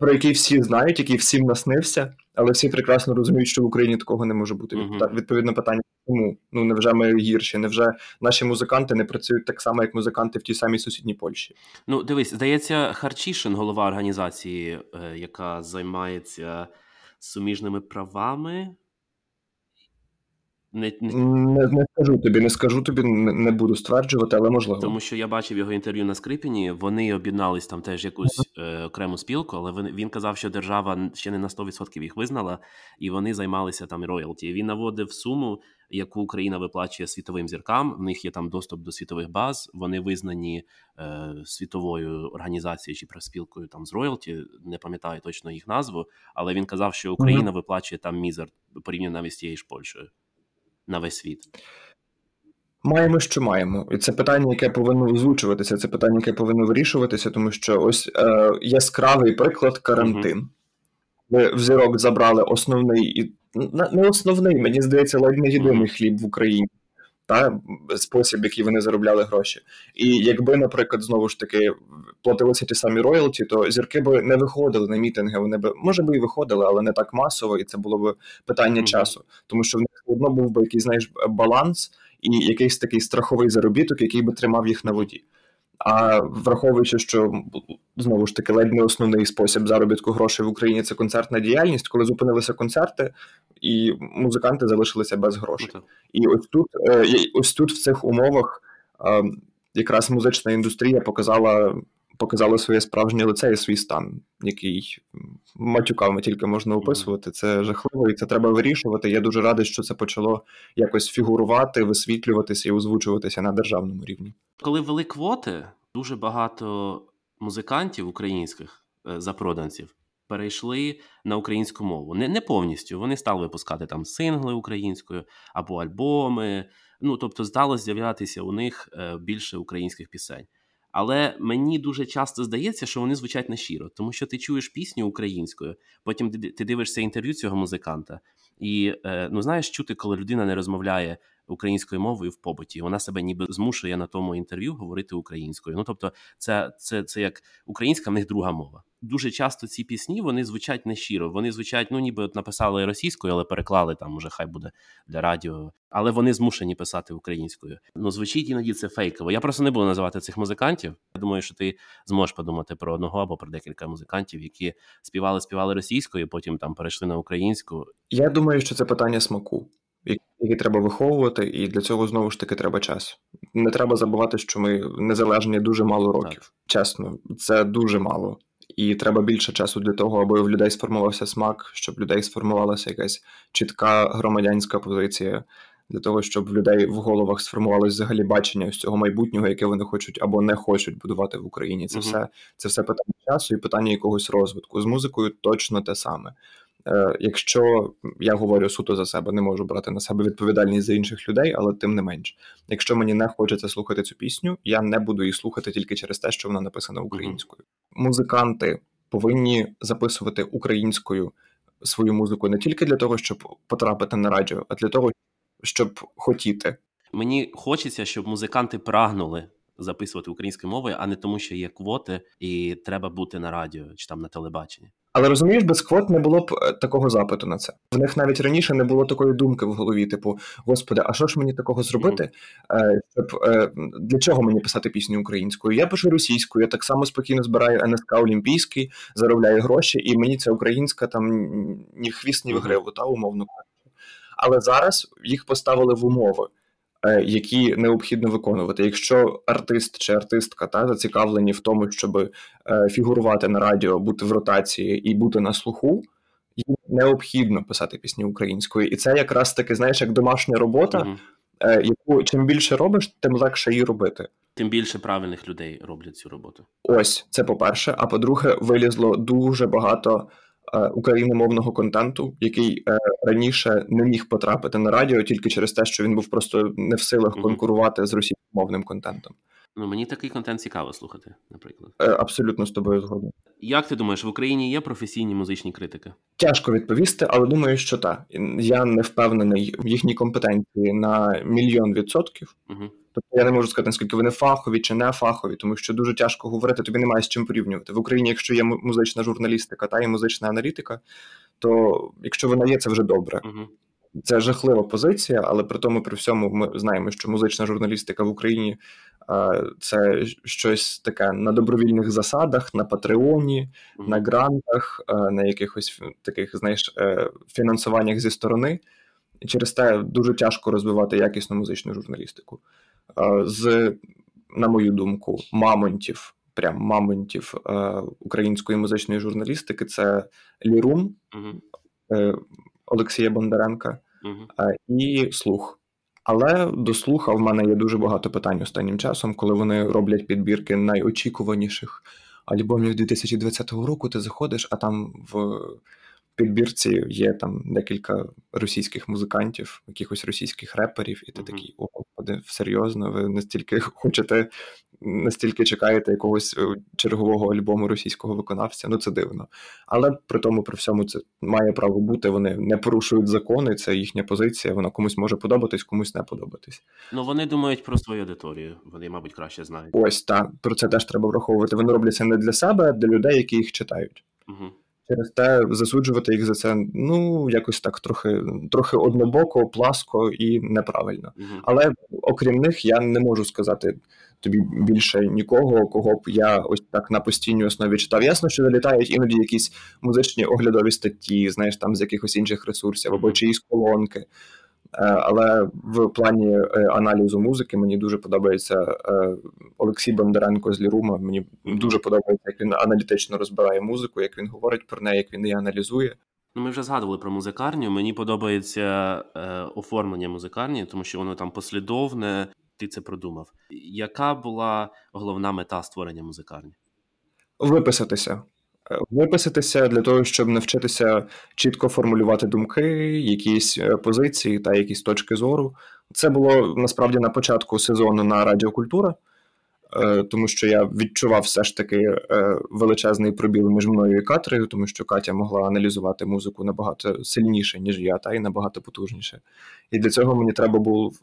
про який всі знають, який всім наснився, але всі прекрасно розуміють, що в Україні такого не може бути. Uh-huh. Відповідно, питання чому? Ну невже ми гірші? Невже наші музиканти не працюють так само, як музиканти в тій самій сусідній Польщі? Ну, дивись, здається, Харчишин, голова організації, е, яка займається суміжними правами. Не, не... Не, не скажу тобі, не скажу тобі, не, не буду стверджувати, але можливо. Тому що я бачив його інтерв'ю на Скрипіні, вони об'єднались там теж якусь е, окрему спілку, але він, він казав, що держава ще не на 100% їх визнала, і вони займалися там роялті. Він наводив суму, яку Україна виплачує світовим зіркам. В них є там доступ до світових баз. Вони визнані е, світовою організацією чи профспілкою там з роялті. Не пам'ятаю точно їх назву, але він казав, що Україна mm-hmm. виплачує там мізер порівняно навіть з тією ж Польщею на весь світ. Маємо, що маємо, і це питання, яке повинно озвучуватися. Це питання, яке повинно вирішуватися, тому що ось е, яскравий приклад карантин. Ви в зірок забрали основний і не основний, мені здається, ледь не єдиний хліб в Україні, та спосіб, який вони заробляли гроші. І якби, наприклад, знову ж таки платилися ті самі роялті, то зірки би не виходили на мітинги. Вони би може би і виходили, але не так масово, і це було б питання mm-hmm. часу, тому що в них одно був би якийсь знаєш баланс і якийсь такий страховий заробіток, який би тримав їх на воді. А враховуючи, що знову ж таки ледь не основний спосіб заробітку грошей в Україні це концертна діяльність, коли зупинилися концерти, і музиканти залишилися без грошей. Okay. І ось тут, е, ось тут в цих умовах якраз музична індустрія показала показали своє справжнє лице і свій стан, який матюками тільки можна описувати. Це жахливо, і це треба вирішувати. Я дуже радий, що це почало якось фігурувати, висвітлюватися і озвучуватися на державному рівні. Коли ввели квоти, дуже багато музикантів українських е, запроданців. Перейшли на українську мову. Не не повністю. Вони стали випускати там сингли українською або альбоми. Ну тобто, стало з'являтися у них е, більше українських пісень. Але мені дуже часто здається, що вони звучать нещиро, тому що ти чуєш пісню українською, потім ти дивишся інтерв'ю цього музиканта, і е, ну знаєш, чути, коли людина не розмовляє українською мовою в побуті. Вона себе ніби змушує на тому інтерв'ю говорити українською. Ну тобто, це це, це як українська в них друга мова. Дуже часто ці пісні вони звучать нещиро. Вони звучать, ну ніби от написали російською, але переклали там, уже хай буде для радіо. Але вони змушені писати українською. Ну звучить іноді це фейково. Я просто не буду називати цих музикантів. Я думаю, що ти зможеш подумати про одного або про декілька музикантів, які співали, співали російською, потім там перейшли на українську. Я думаю, що це питання смаку які треба виховувати, і для цього знову ж таки треба час. Не треба забувати, що ми незалежні дуже мало років. Так. Чесно, це дуже мало. І треба більше часу для того, аби в людей сформувався смак, щоб в людей сформувалася якась чітка громадянська позиція, для того, щоб в людей в головах сформувалось взагалі бачення з цього майбутнього, яке вони хочуть або не хочуть будувати в Україні. Це угу. все це все питання часу і питання якогось розвитку. З музикою точно те саме. Е, якщо я говорю суто за себе, не можу брати на себе відповідальність за інших людей, але тим не менш, якщо мені не хочеться слухати цю пісню, я не буду її слухати тільки через те, що вона написана українською. Музиканти повинні записувати українською свою музику не тільки для того, щоб потрапити на радіо, а для того, щоб хотіти. Мені хочеться, щоб музиканти прагнули записувати українською мовою, а не тому, що є квоти, і треба бути на радіо чи там на телебаченні. Але розумієш, без квот не було б е, такого запиту на це. В них навіть раніше не було такої думки в голові, типу, господи, а що ж мені такого зробити? Mm-hmm. Щоб е, для чого мені писати пісню українською? Я пишу російською, я так само спокійно збираю НСК Олімпійський, заробляю гроші, і мені ця українська там ні хвіст, ні в гриву, та умовно. Але зараз їх поставили в умови. Е, які необхідно виконувати. Якщо артист чи артистка та зацікавлені в тому, щоб е, фігурувати на радіо, бути в ротації і бути на слуху, їм необхідно писати пісні українською, і це якраз таки знаєш як домашня робота, mm-hmm. яку чим більше робиш, тим легше її робити. Тим більше правильних людей роблять цю роботу. Ось це по перше. А по-друге, вилізло дуже багато україномовного контенту, який е, раніше не міг потрапити на радіо тільки через те, що він був просто не в силах конкурувати з російськомовним контентом. Ну мені такий контент цікаво слухати, наприклад. Е, абсолютно з тобою згоден. Як ти думаєш, в Україні є професійні музичні критики? Тяжко відповісти, але думаю, що так. Я не впевнений в їхній компетенції на мільйон відсотків. Угу. Тобто я не можу сказати, наскільки вони фахові чи не фахові, тому що дуже тяжко говорити, тобі немає з чим порівнювати. В Україні, якщо є музична журналістика та і музична аналітика, то якщо вона є, це вже добре. Угу. Це жахлива позиція, але при тому, при всьому, ми знаємо, що музична журналістика в Україні це щось таке на добровільних засадах, на патреоні, mm-hmm. на грантах, на якихось таких знаєш, е, фінансуваннях зі сторони. і через те дуже тяжко розвивати якісну музичну журналістику. Е, з, на мою думку, мамонтів, прям мамонтів е, української музичної журналістики це Лірум угу. Олексія Бондаренка угу. і слух. Але до слуха в мене є дуже багато питань останнім часом, коли вони роблять підбірки найочікуваніших альбомів 2020 року. Ти заходиш, а там в підбірці є там декілька російських музикантів, якихось російських реперів, і ти mm-hmm. такий, о, господи, серйозно, ви настільки хочете, настільки чекаєте якогось е, чергового альбому російського виконавця. Ну це дивно. Але при тому, при всьому, це має право бути. Вони не порушують закони, це їхня позиція. Вона комусь може подобатись, комусь не подобатись. Ну вони думають про свою аудиторію. Вони, мабуть, краще знають. Ось так. Про це теж треба враховувати. Вони роблять це не для себе, а для людей, які їх читають. Угу. Через те засуджувати їх за це ну якось так трохи трохи однобоко, пласко і неправильно. Mm-hmm. Але окрім них, я не можу сказати тобі більше нікого, кого б я ось так на постійній основі читав. Ясно, що залітають іноді якісь музичні оглядові статті, знаєш, там з якихось інших ресурсів або чиїсь колонки. Е, але в плані е, аналізу музики мені дуже подобається е, Олексій Бондаренко з Лірума. Мені дуже подобається, як він аналітично розбирає музику, як він говорить про неї, як він її аналізує. Ну, ми вже згадували про музикарню. Мені подобається е, оформлення музикарні, тому що воно там послідовне. Ти це продумав. Яка була головна мета створення музикарні? Виписатися. Е, виписатися для того, щоб навчитися чітко формулювати думки, якісь е, позиції та якісь точки зору. Це було насправді на початку сезону на Радіокультура, е, тому що я відчував все ж таки величезний пробіл між мною і Катрею, тому що Катя могла аналізувати музику набагато сильніше, ніж я, та й набагато потужніше. І для цього мені треба був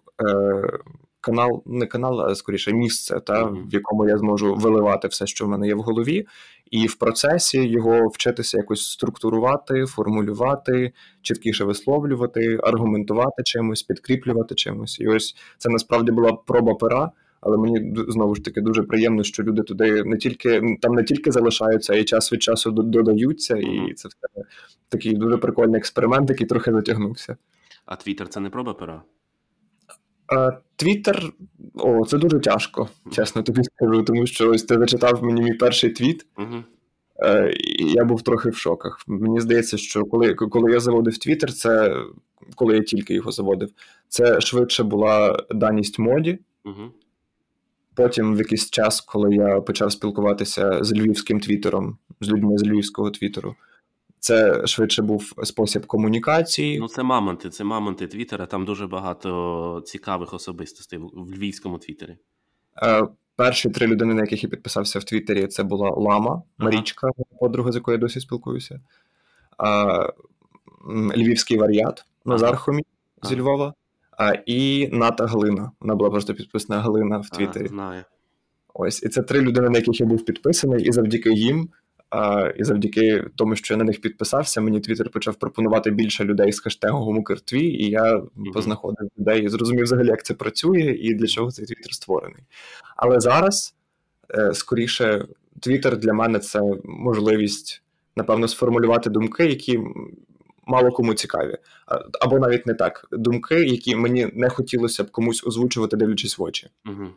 канал, не канал, а скоріше місце, та в якому я зможу виливати все, що в мене є в голові, і в процесі його вчитися якось структурувати, формулювати, чіткіше висловлювати, аргументувати чимось, підкріплювати чимось. І ось це насправді була проба пера. Але мені знову ж таки дуже приємно, що люди туди не тільки там не тільки залишаються, а й час від часу додаються, і це все такий дуже прикольний експеримент, який трохи затягнувся. А Твіттер це не проба пера? Твіттер, о, це дуже тяжко, чесно тобі скажу, тому що ось ти зачитав мені мій перший твіт, uh і я був трохи в шоках. Мені здається, що коли коли я заводив Твіттер, це коли я тільки його заводив, це швидше була даність моді. Потім, в якийсь час, коли я почав спілкуватися з львівським твіттером, з людьми з львівського твіттеру, це швидше був спосіб комунікації. Ну, це мамонти, це мамонти Твіттера. Там дуже багато цікавих особистостей в львівському Твіттері. Е, Перші три людини, на яких я підписався в Твіттері, це була Лама, Марічка, ага. подруга, з якою я досі спілкуюся. Е, Львівський варіат Назар ага. Хомі зі ага. Львова. А, І Ната Глина. Вона була просто підписана Глина в Твіттері. Знаю. Ось, і це три людини, на яких я був підписаний, і завдяки їм а, І завдяки тому, що я на них підписався, мені Твіттер почав пропонувати більше людей з хештегом Мукертві, і я mm-hmm. познаходив людей і зрозумів взагалі, як це працює і для чого цей Твіттер створений. Але зараз, е, скоріше, Твіттер для мене це можливість, напевно, сформулювати думки, які. Мало кому цікаві, або навіть не так думки, які мені не хотілося б комусь озвучувати, дивлячись в очі. Uh-huh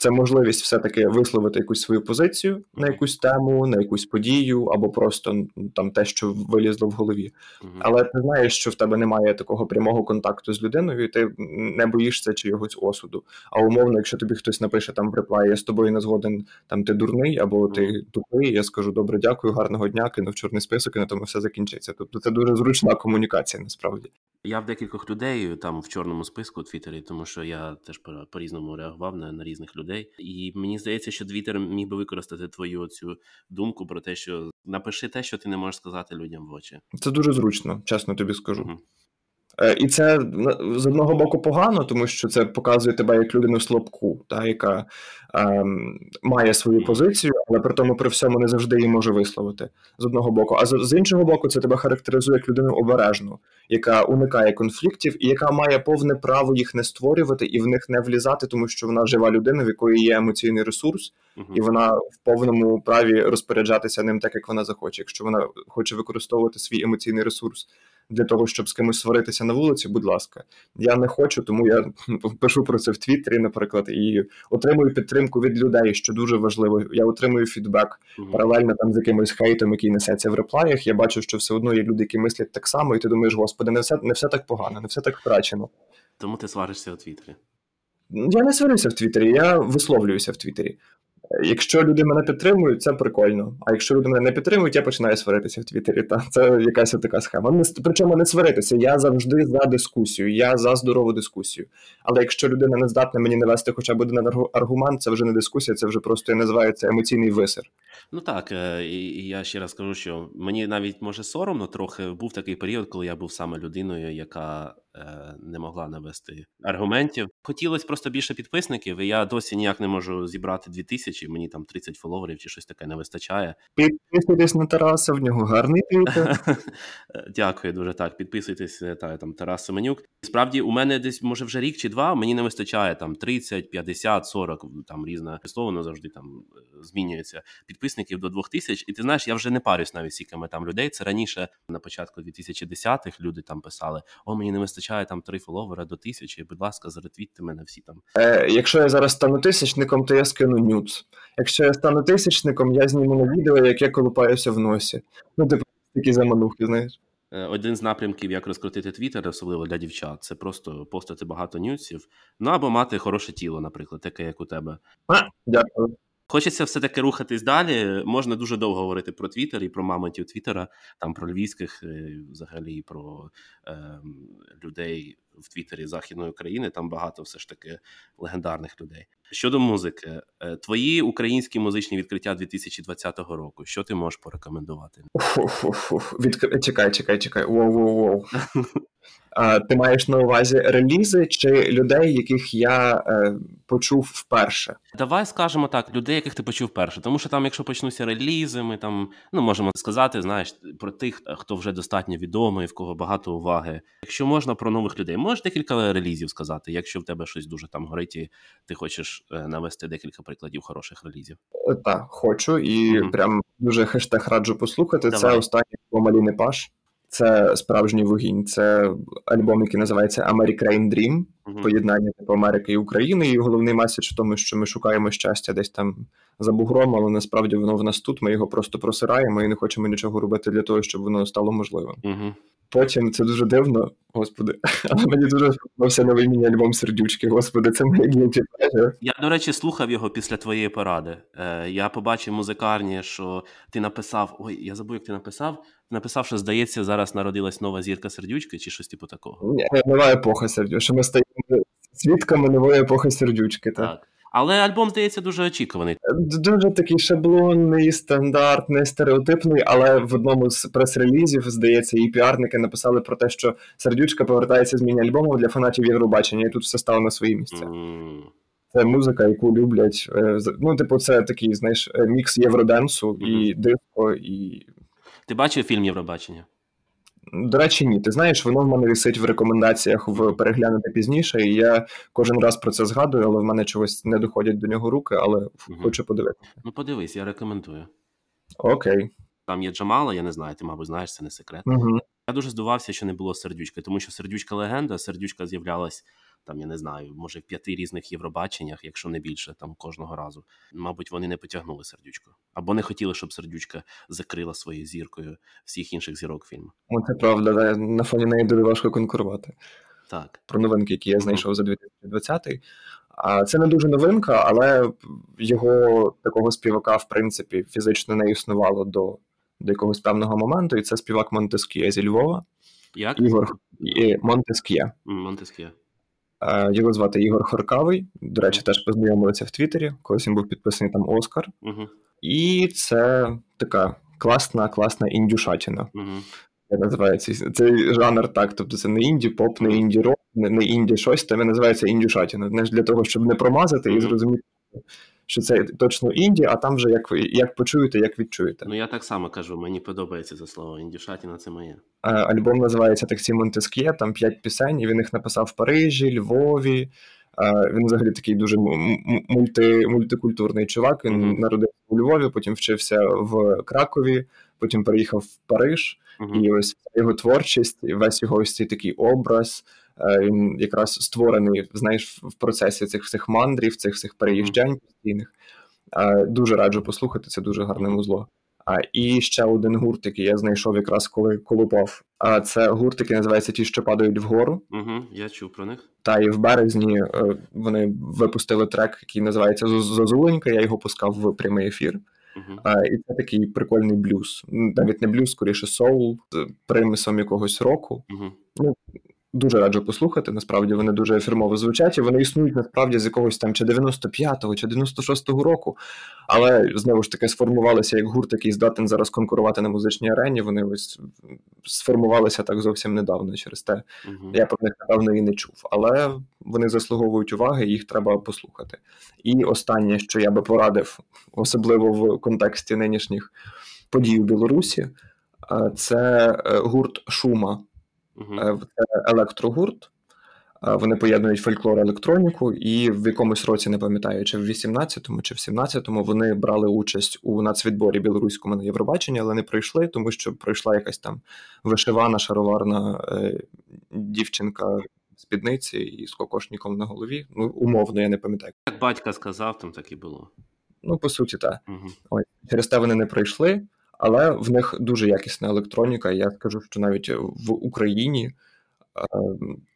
це можливість все-таки висловити якусь свою позицію на якусь тему, на якусь подію, або просто там те, що вилізло в голові. Але ти знаєш, що в тебе немає такого прямого контакту з людиною, і ти не боїшся чогось осуду. А умовно, якщо тобі хтось напише там в реплаї, я з тобою не згоден, там ти дурний, або ти тупий, я скажу добре, дякую, гарного дня, кину в чорний список, і на тому все закінчиться. Тобто це дуже зручна комунікація, насправді. Я в декількох людей там в чорному списку у Твіттері, тому що я теж по різному реагував на, на різних людей людей. І мені здається, що Твіттер міг би використати твою цю думку про те, що напиши те, що ти не можеш сказати людям в очі. Це дуже зручно, чесно тобі скажу. Угу. І це з одного боку погано, тому що це показує тебе як людину слабку, та, яка ем, має свою позицію, але при тому при всьому не завжди її може висловити з одного боку. А з, з іншого боку, це тебе характеризує як людину обережну, яка уникає конфліктів і яка має повне право їх не створювати і в них не влізати, тому що вона жива людина, в якої є емоційний ресурс, uh-huh. і вона в повному праві розпоряджатися ним так, як вона захоче. Якщо вона хоче використовувати свій емоційний ресурс для того, щоб з кимось сваритися на вулиці, будь ласка, я не хочу, тому я пишу про це в Твіттері, наприклад, і отримую підтримку від людей, що дуже важливо. Я отримую фідбек mm-hmm. паралельно там з якимось хейтом, який несеться в реплаях. Я бачу, що все одно є люди, які мислять так само, і ти думаєш, господи, не все не все так погано, не все так втрачено. Тому ти сваришся у Твіттері. Я не сварюся в Твіттері, я висловлююся в Твіттері. Якщо люди мене підтримують, це прикольно. А якщо люди мене не підтримують, я починаю сваритися в Твіттері. Та це якась така схема. Не, причому не сваритися. Я завжди за дискусію, я за здорову дискусію. Але якщо людина не здатна мені навести хоча б один аргумент, це вже не дискусія, це вже просто називається емоційний висер. Ну так, е, і я ще раз кажу, що мені навіть може соромно трохи був такий період, коли я був саме людиною, яка не могла навести аргументів. Хотілося просто більше підписників, і я досі ніяк не можу зібрати 2000, мені там 30 фоловерів чи щось таке не вистачає. Підписуйтесь на Тараса, в нього гарний твіттер. Дякую дуже так. Підписуйтесь е, та там Тарас Семенюк. Справді, у мене десь може вже рік чи два. Мені не вистачає там 30, 50, 40, там різне слово завжди там е, змінюється підписників до 2000. І ти знаєш, я вже не парюсь навіть сіками там людей. Це раніше на початку 2010-х люди там писали: О, мені не вистачає вистачає там три фоловера до тисячі. Будь ласка, заретвітьте мене всі там. Е, Якщо я зараз стану тисячником, то я скину нюц. Якщо я стану тисячником, я зніму на відео, як я колупаюся в носі. Ну, типу, такі заманухи, знаєш. Е, один з напрямків, як розкрутити твіттер, особливо для дівчат, це просто постати багато нюців. Ну або мати хороше тіло, наприклад, таке, як у тебе. А, Дякую. Хочеться все-таки рухатись далі. Можна дуже довго говорити про Твіттер і про мамонтів Твіттера, там про львівських, е, взагалі про е, людей в Твіттері Західної України. Там багато все ж таки легендарних людей. Щодо музики, е, твої українські музичні відкриття 2020 року. Що ти можеш порекомендувати? Відкр... Чекай, чекай, чекай. Воу-воу-воу. А, Ти маєш на увазі релізи чи людей, яких я е, почув вперше? Давай скажемо так: людей, яких ти почув вперше. Тому що там, якщо почнуться релізи, ми там ну можемо сказати, знаєш, про тих, хто вже достатньо відомий, в кого багато уваги. Якщо можна про нових людей, можеш декілька релізів сказати, якщо в тебе щось дуже там горить, і ти хочеш е, навести декілька прикладів хороших релізів. Е, так, хочу і mm-hmm. прям дуже хештег раджу послухати. Давай. Це останній Маліни Паш. Це справжній вогінь. Це альбом, який називається American Dream, uh-huh. поєднання типу Америки і України. І головний меседж в тому, що ми шукаємо щастя десь там за бугром, але насправді воно в нас тут. Ми його просто просираємо і не хочемо нічого робити для того, щоб воно стало можливим. Uh-huh. Потім це дуже дивно, господи, але мені дуже сподобався новий міні-альбом сердючки. Господи, це моє гілки. Я, до речі, слухав його після твоєї поради. Е, Я побачив музикарні, що ти написав. Ой, я забув, як ти написав. Написав, що здається, зараз народилась нова зірка сердючки, чи щось типу такого. Ні, Нова епоха сердючки. Ми стаємо свідками нової епохи сердючки. Так. так. Але альбом здається дуже очікуваний. Дуже такий шаблонний, стандартний, стереотипний. Але в одному з прес-релізів, здається, і піарники написали про те, що сердючка повертається з міні-альбому для фанатів Євробачення, і тут все стало на свої місця. Mm. Це музика, яку люблять. Е, ну, типу, це такий, знаєш, е, мікс євроденсу mm. і диско, і. Ти бачив фільм Євробачення? До речі, ні. Ти знаєш, воно в мене висить в рекомендаціях в переглянути пізніше, і я кожен раз про це згадую, але в мене чогось не доходять до нього руки, але угу. хочу подивитися. Ну, подивись, я рекомендую. Окей. Там є Джамала, я не знаю, ти, мабуть, знаєш, це не секрет. Угу. Я дуже здивався, що не було сердючки, тому що сердючка легенда, сердючка з'являлась там, я не знаю, може в п'яти різних Євробаченнях, якщо не більше, там кожного разу. Мабуть, вони не потягнули сердючку. Або не хотіли, щоб сердючка закрила своєю зіркою всіх інших зірок фільму. О, це правда, да. на фоні неї дуже важко конкурувати. Так. Про новинки, які я знайшов за 2020-й. А це не дуже новинка, але його такого співака, в принципі, фізично не існувало до до якогось певного моменту, і це співак Монтескія зі Львова. Як? Ігор Монтескія. Монтескія. Е, його звати Ігор Хоркавий. До речі, теж познайомилися в Твіттері, колись він був підписаний там Оскар. І це така класна, класна індюшатіна. uh Називається цей жанр так. Тобто це не інді поп, не інді рок, не, не інді щось, там називається індюшатіна. Знаєш, для того, щоб не промазати і зрозуміти, що це точно інді, а там вже як як почуєте, як відчуєте. Ну я так само кажу, мені подобається це слово. Індюшатіна це моє. Альбом називається Таксі Монтескє, там п'ять пісень, і він їх написав в Парижі, Львові. Він взагалі такий дуже мульти, мультикультурний чувак. Він mm-hmm. народився у Львові, потім вчився в Кракові, потім переїхав в Париж, uh-huh. і ось його творчість, весь його ось цей такий образ. Він якраз створений, знаєш, в процесі цих всіх мандрів, цих всіх переїжджань постійних. Дуже раджу послухати, це дуже гарне музло. А і ще один гурт, який я знайшов якраз коли колупав. А це гурт, який називається Ті, що падають вгору. Угу, Я чув про них. Та і в березні е, вони випустили трек, який називається Зозуленька. Я його пускав в прямий ефір. Uh-huh. А, І це такий прикольний блюз. Навіть не блюз, скоріше соул з примісом якогось року. Uh-huh. Ну, Дуже раджу послухати. Насправді вони дуже фірмово звучать, і вони існують насправді з якогось там чи 95-го, чи 96-го року. Але знову ж таки сформувалися як гурт, який здатен зараз конкурувати на музичній арені. Вони ось сформувалися так зовсім недавно. Через те угу. я про них напевно і не чув. Але вони заслуговують уваги, їх треба послухати. І останнє, що я би порадив, особливо в контексті нинішніх подій у Білорусі, це е, гурт Шума. Угу. Це електрогурт. Е, вони поєднують фольклор електроніку, і в якомусь році не пам'ятаю, чи в 18-му, чи в 17-му вони брали участь у нацвідборі білоруському на Євробаченні, але не пройшли, тому що пройшла якась там вишивана шароварна е, дівчинка в спідниці і з кокошником на голові. Ну, умовно, я не пам'ятаю. Як батька сказав, там так і було. Ну, по суті, так. Угу. Через те вони не пройшли але в них дуже якісна електроніка. Я скажу, що навіть в Україні е,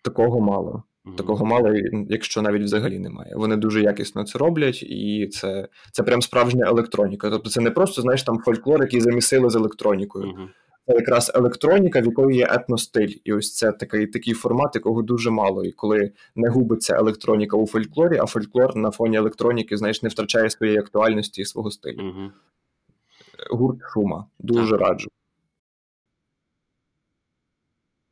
такого мало. Mm-hmm. Такого мало, якщо навіть взагалі немає. Вони дуже якісно це роблять, і це це прям справжня електроніка. Тобто, це не просто знаєш там фольклор, який замісили з електронікою. Mm-hmm. Це якраз електроніка, в якої є етностиль. І ось це такий такий формат, якого дуже мало. І коли не губиться електроніка у фольклорі, а фольклор на фоні електроніки, знаєш, не втрачає своєї актуальності і свого стилю. Mm-hmm гурт Шума. Дуже раджу.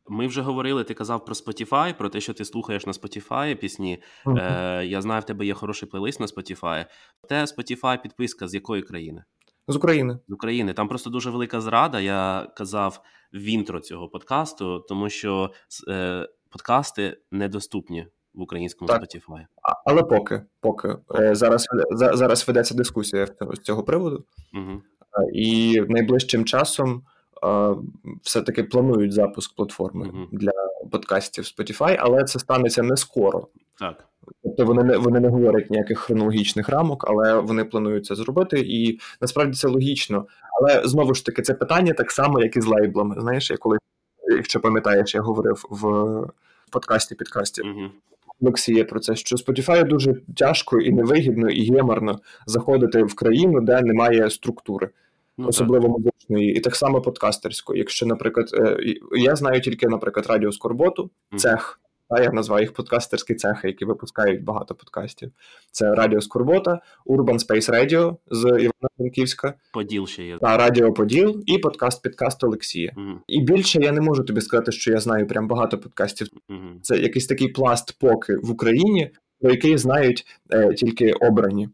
Ми вже говорили, ти казав про Spotify, про те, що ти слухаєш на Spotify пісні. Uh-huh. Е, Я знаю, в тебе є хороший плейлист на Spotify. Те Spotify підписка з якої країни? З України. З України. Там просто дуже велика зрада. Я казав в інтро цього подкасту, тому що е, подкасти недоступні в українському так. Spotify. Але поки. поки. Е, зараз зараз ведеться дискусія з цього приводу. Uh-huh. І найближчим часом все-таки планують запуск платформи mm-hmm. для подкастів Spotify, але це станеться не скоро. Так. Тобто вони не вони не говорять ніяких хронологічних рамок, але вони планують це зробити, і насправді це логічно. Але знову ж таки, це питання так само, як і з лейблами. Знаєш, я коли, якщо пам'ятаєш, я говорив в подкасті підкасті mm-hmm. Олексія про це, що Spotify дуже тяжко і невигідно, і геморно заходити в країну, де немає структури. Ну, особливо музичної, і так само подкастерської. Якщо, наприклад, е, я знаю тільки, наприклад, Радіо Скорботу, цех. Та я називаю їх подкастерські цехи, які випускають багато подкастів. Це Радіо Скорбота, Urban Space Radio з Івано-Франківська, Поділ ще є. Та Радіо Поділ і подкаст Підкаст Олексія. mm І більше я не можу тобі сказати, що я знаю прям багато подкастів. mm Це якийсь такий пласт поки в Україні, про який знають е, тільки обрані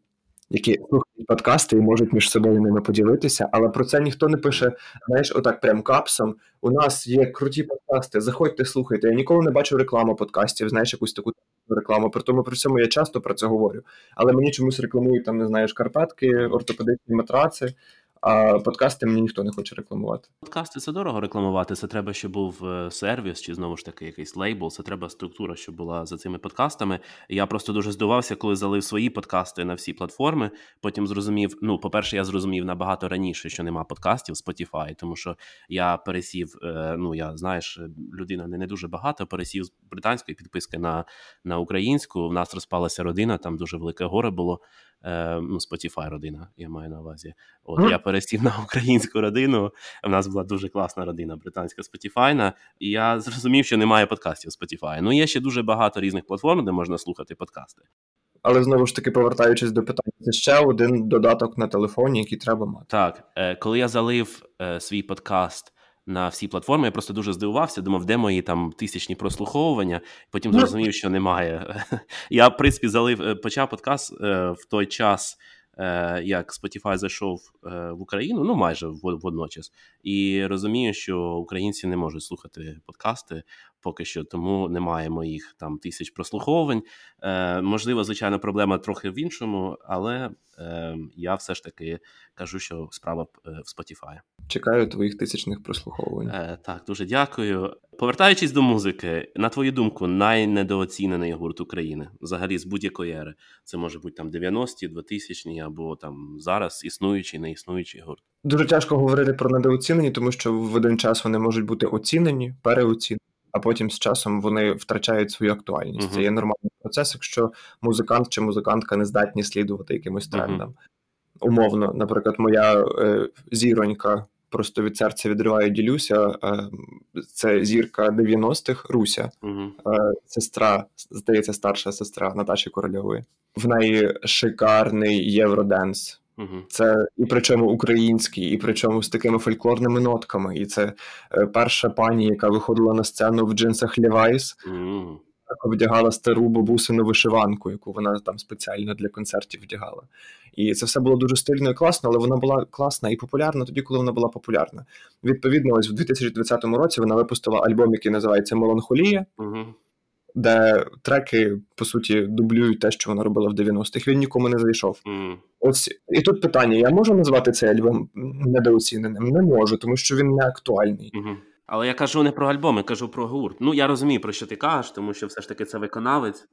які подкасти і можуть між собою ними поділитися, але про це ніхто не пише. Знаєш, отак прям капсом. У нас є круті подкасти. Заходьте, слухайте. Я ніколи не бачив рекламу подкастів. Знаєш, якусь таку рекламу. При тому при цьому я часто про це говорю. Але мені чомусь рекламують там, не знаю, шкарпетки, ортопедичні матраци. А подкасти мені ніхто не хоче рекламувати. Подкасти це дорого рекламувати. Це треба, щоб був е, сервіс, чи знову ж таки якийсь лейбл. Це треба структура, щоб була за цими подкастами. Я просто дуже здивувався, коли залив свої подкасти на всі платформи. Потім зрозумів. Ну, по-перше, я зрозумів набагато раніше, що нема подкастів Spotify, тому що я пересів. Е, ну я знаєш, людина не не дуже багато. Пересів з британської підписки на на українську. В нас розпалася родина, там дуже велике горе було. Е, ну, Spotify родина, я маю на увазі. От mm. я пересів на українську родину. У нас була дуже класна родина, британська Spotify, і я зрозумів, що немає подкастів Spotify. Ну, є ще дуже багато різних платформ, де можна слухати подкасти. Але знову ж таки, повертаючись до питання, це ще один додаток на телефоні, який треба мати. Так, е, коли я залив е, свій подкаст на всі платформи. Я просто дуже здивувався. Думав, де мої там тисячні прослуховування. Потім ну, зрозумів, що немає. Я, в принципі, залив е, почав подкаст е, в той час. Е, як Spotify зайшов в Україну, ну майже водночас, і розумію, що українці не можуть слухати подкасти поки що, тому немає моїх там тисяч прослуховувань. Е, Можливо, звичайно, проблема трохи в іншому, але е, я все ж таки кажу, що справа е, в Spotify. Чекаю твоїх тисячних прослуховувань. Е, Так, дуже дякую. Повертаючись до музики, на твою думку, найнедооцінений гурт України взагалі з будь-якої ери. Це може бути там 90-ті, 2000-ті або там зараз існуючий, не існуючий гурт. Дуже тяжко говорити про недооцінені, тому що в один час вони можуть бути оцінені, переоцінені, а потім з часом вони втрачають свою актуальність. Мгм. Це є нормальний процес, якщо музикант чи музикантка не здатні слідувати якимось трендам. Умовно, наприклад, моя е, зіронька просто від серця відриває ділюся. Е, це зірка 90-х Руся, Угу. е, сестра, здається, старша сестра Наташі Корольової. В неї шикарний євроденс. Угу. Це і причому український, і причому з такими фольклорними нотками. І це е, перша пані, яка виходила на сцену в джинсах Levi's, Угу. вдягала стару бабусину вишиванку, яку вона там спеціально для концертів вдягала. І це все було дуже стильно і класно, але вона була класна і популярна тоді, коли вона була популярна. Відповідно, ось в 2020 році вона випустила альбом, який називається Меланхолія, Угу. Де треки, по суті, дублюють те, що вона робила в 90-х. Він нікому не зайшов. Угу. Ось і тут питання: я можу назвати цей альбом недооціненим? Не можу, тому що він не актуальний. Угу. Але я кажу не про альбом, я кажу про гурт. Ну я розумію, про що ти кажеш, тому що все ж таки це виконавець.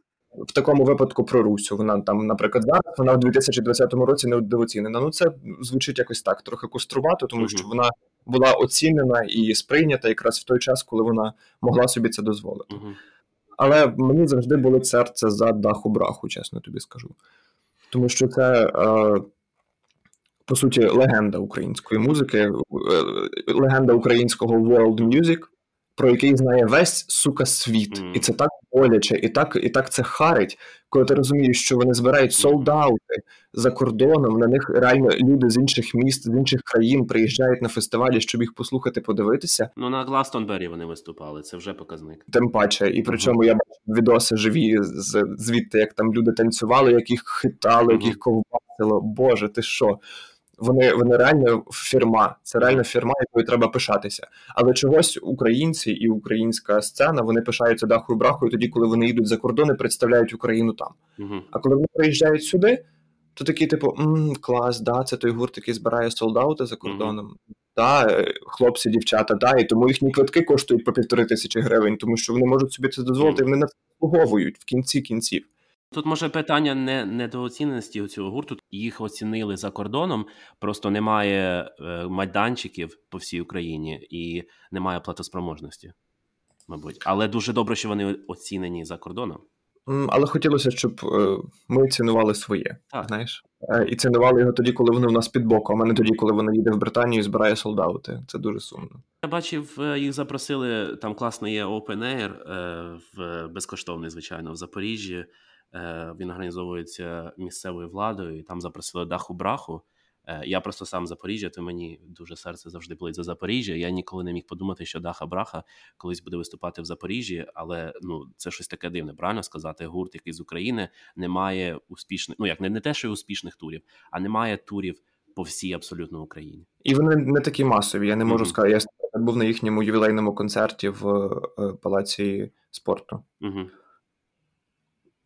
В такому випадку про Русю. Вона там, наприклад, зараз вона в 2020 році недооцінена. Ну це звучить якось так, трохи кострувато, тому Мгм. що вона була оцінена і сприйнята якраз в той час, коли вона могла собі це дозволити. Угу. Але мені завжди болить серце за даху браху, чесно тобі скажу. Тому що це, е, по суті, легенда української музики, е, легенда українського world music, про який знає весь сука світ. Мгм. І це так боляче, і так, і так це харить, коли ти розумієш, що вони збирають солдаути за кордоном. На них реально люди з інших міст, з інших країн приїжджають на фестивалі, щоб їх послухати, подивитися. Ну на Гластонбері вони виступали, це вже показник. Тим паче, і причому я бачив відоси живі з звідти, як там люди танцювали, як їх хитали, як їх ковбасило. Боже, ти що? Вони, вони реально фірма. Це реально фірма, якою треба пишатися. Але чогось українці і українська сцена вони пишаються дахою брахою тоді, коли вони їдуть за кордон і представляють Україну там. Угу. А коли вони приїжджають сюди, то такі, типу, м клас, да, це той гурт, який збирає солдати за кордоном. Да, е, хлопці, дівчата, да, і тому їхні квитки коштують по півтори тисячі гривень, тому що вони можуть собі це дозволити, і вони на це заслуговують в кінці кінців. Тут може питання не недооціненості цього гурту. Їх оцінили за кордоном, просто немає е, майданчиків по всій Україні і немає платоспроможності, мабуть. Але дуже добре, що вони оцінені за кордоном. Але хотілося, щоб е, ми цінували своє, Так. знаєш, Е, і цінували його тоді, коли воно в нас під боком, а не тоді, коли воно їде в Британію і збирає солдати. Це дуже сумно. Я бачив, їх запросили. Там класний є Open Air, в безкоштовний, звичайно, в Запоріжжі. Е, Він організовується місцевою владою, і там запросили даху браху. Е, Я просто сам Запоріжжя, то мені дуже серце завжди болить за Запоріжжя. Я ніколи не міг подумати, що Даха Браха колись буде виступати в Запоріжжі, але ну це щось таке дивне, правильно сказати. Гурт, який з України не має успішних, ну як не, не те, що успішних турів, а немає турів по всій абсолютно Україні. І вони не такі масові. Я не можу Мгм. сказати. Я був на їхньому ювілейному концерті в е, палаці спорту. Угу.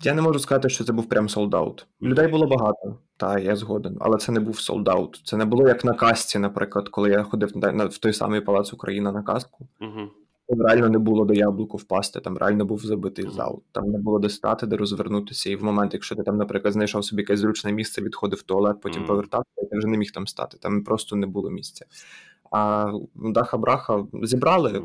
Я не можу сказати, що це був прям солдаут. Людей було багато, та я згоден, але це не був солдаут. Це не було як на касці, наприклад, коли я ходив на, на в той самий палац Україна на каску. Угу. Там реально не було до яблуку впасти, там реально був забитий Мгм. зал. Там не було де стати, де розвернутися. І в момент, якщо ти там, наприклад, знайшов собі якесь зручне місце, відходив в туалет, потім Мгм. повертався, ти вже не міг там стати. Там просто не було місця. А Даха Браха зібрали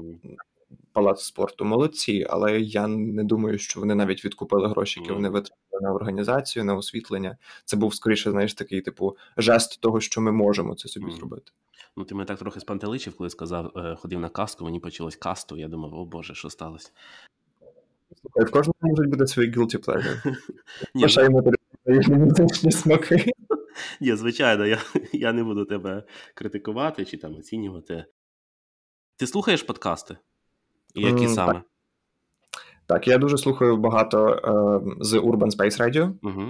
палац спорту, молодці, але я не думаю, що вони навіть відкупили гроші, які вони витратили на організацію, на освітлення. Це був скоріше, знаєш, такий типу жест того, що ми можемо це собі зробити. Ну, ти мене так трохи спантеличив, коли сказав, е, ходив на касту, мені почалось касту. Я думав, о Боже, що сталося? В кожному можуть бути свої guilty pleasure. Пишаємо музичні смаки. ні, звичайно, я, я не буду тебе критикувати чи там оцінювати. Ти слухаєш подкасти? І які М, саме? Так, я дуже слухаю багато е, з Urban Space Radio. Угу.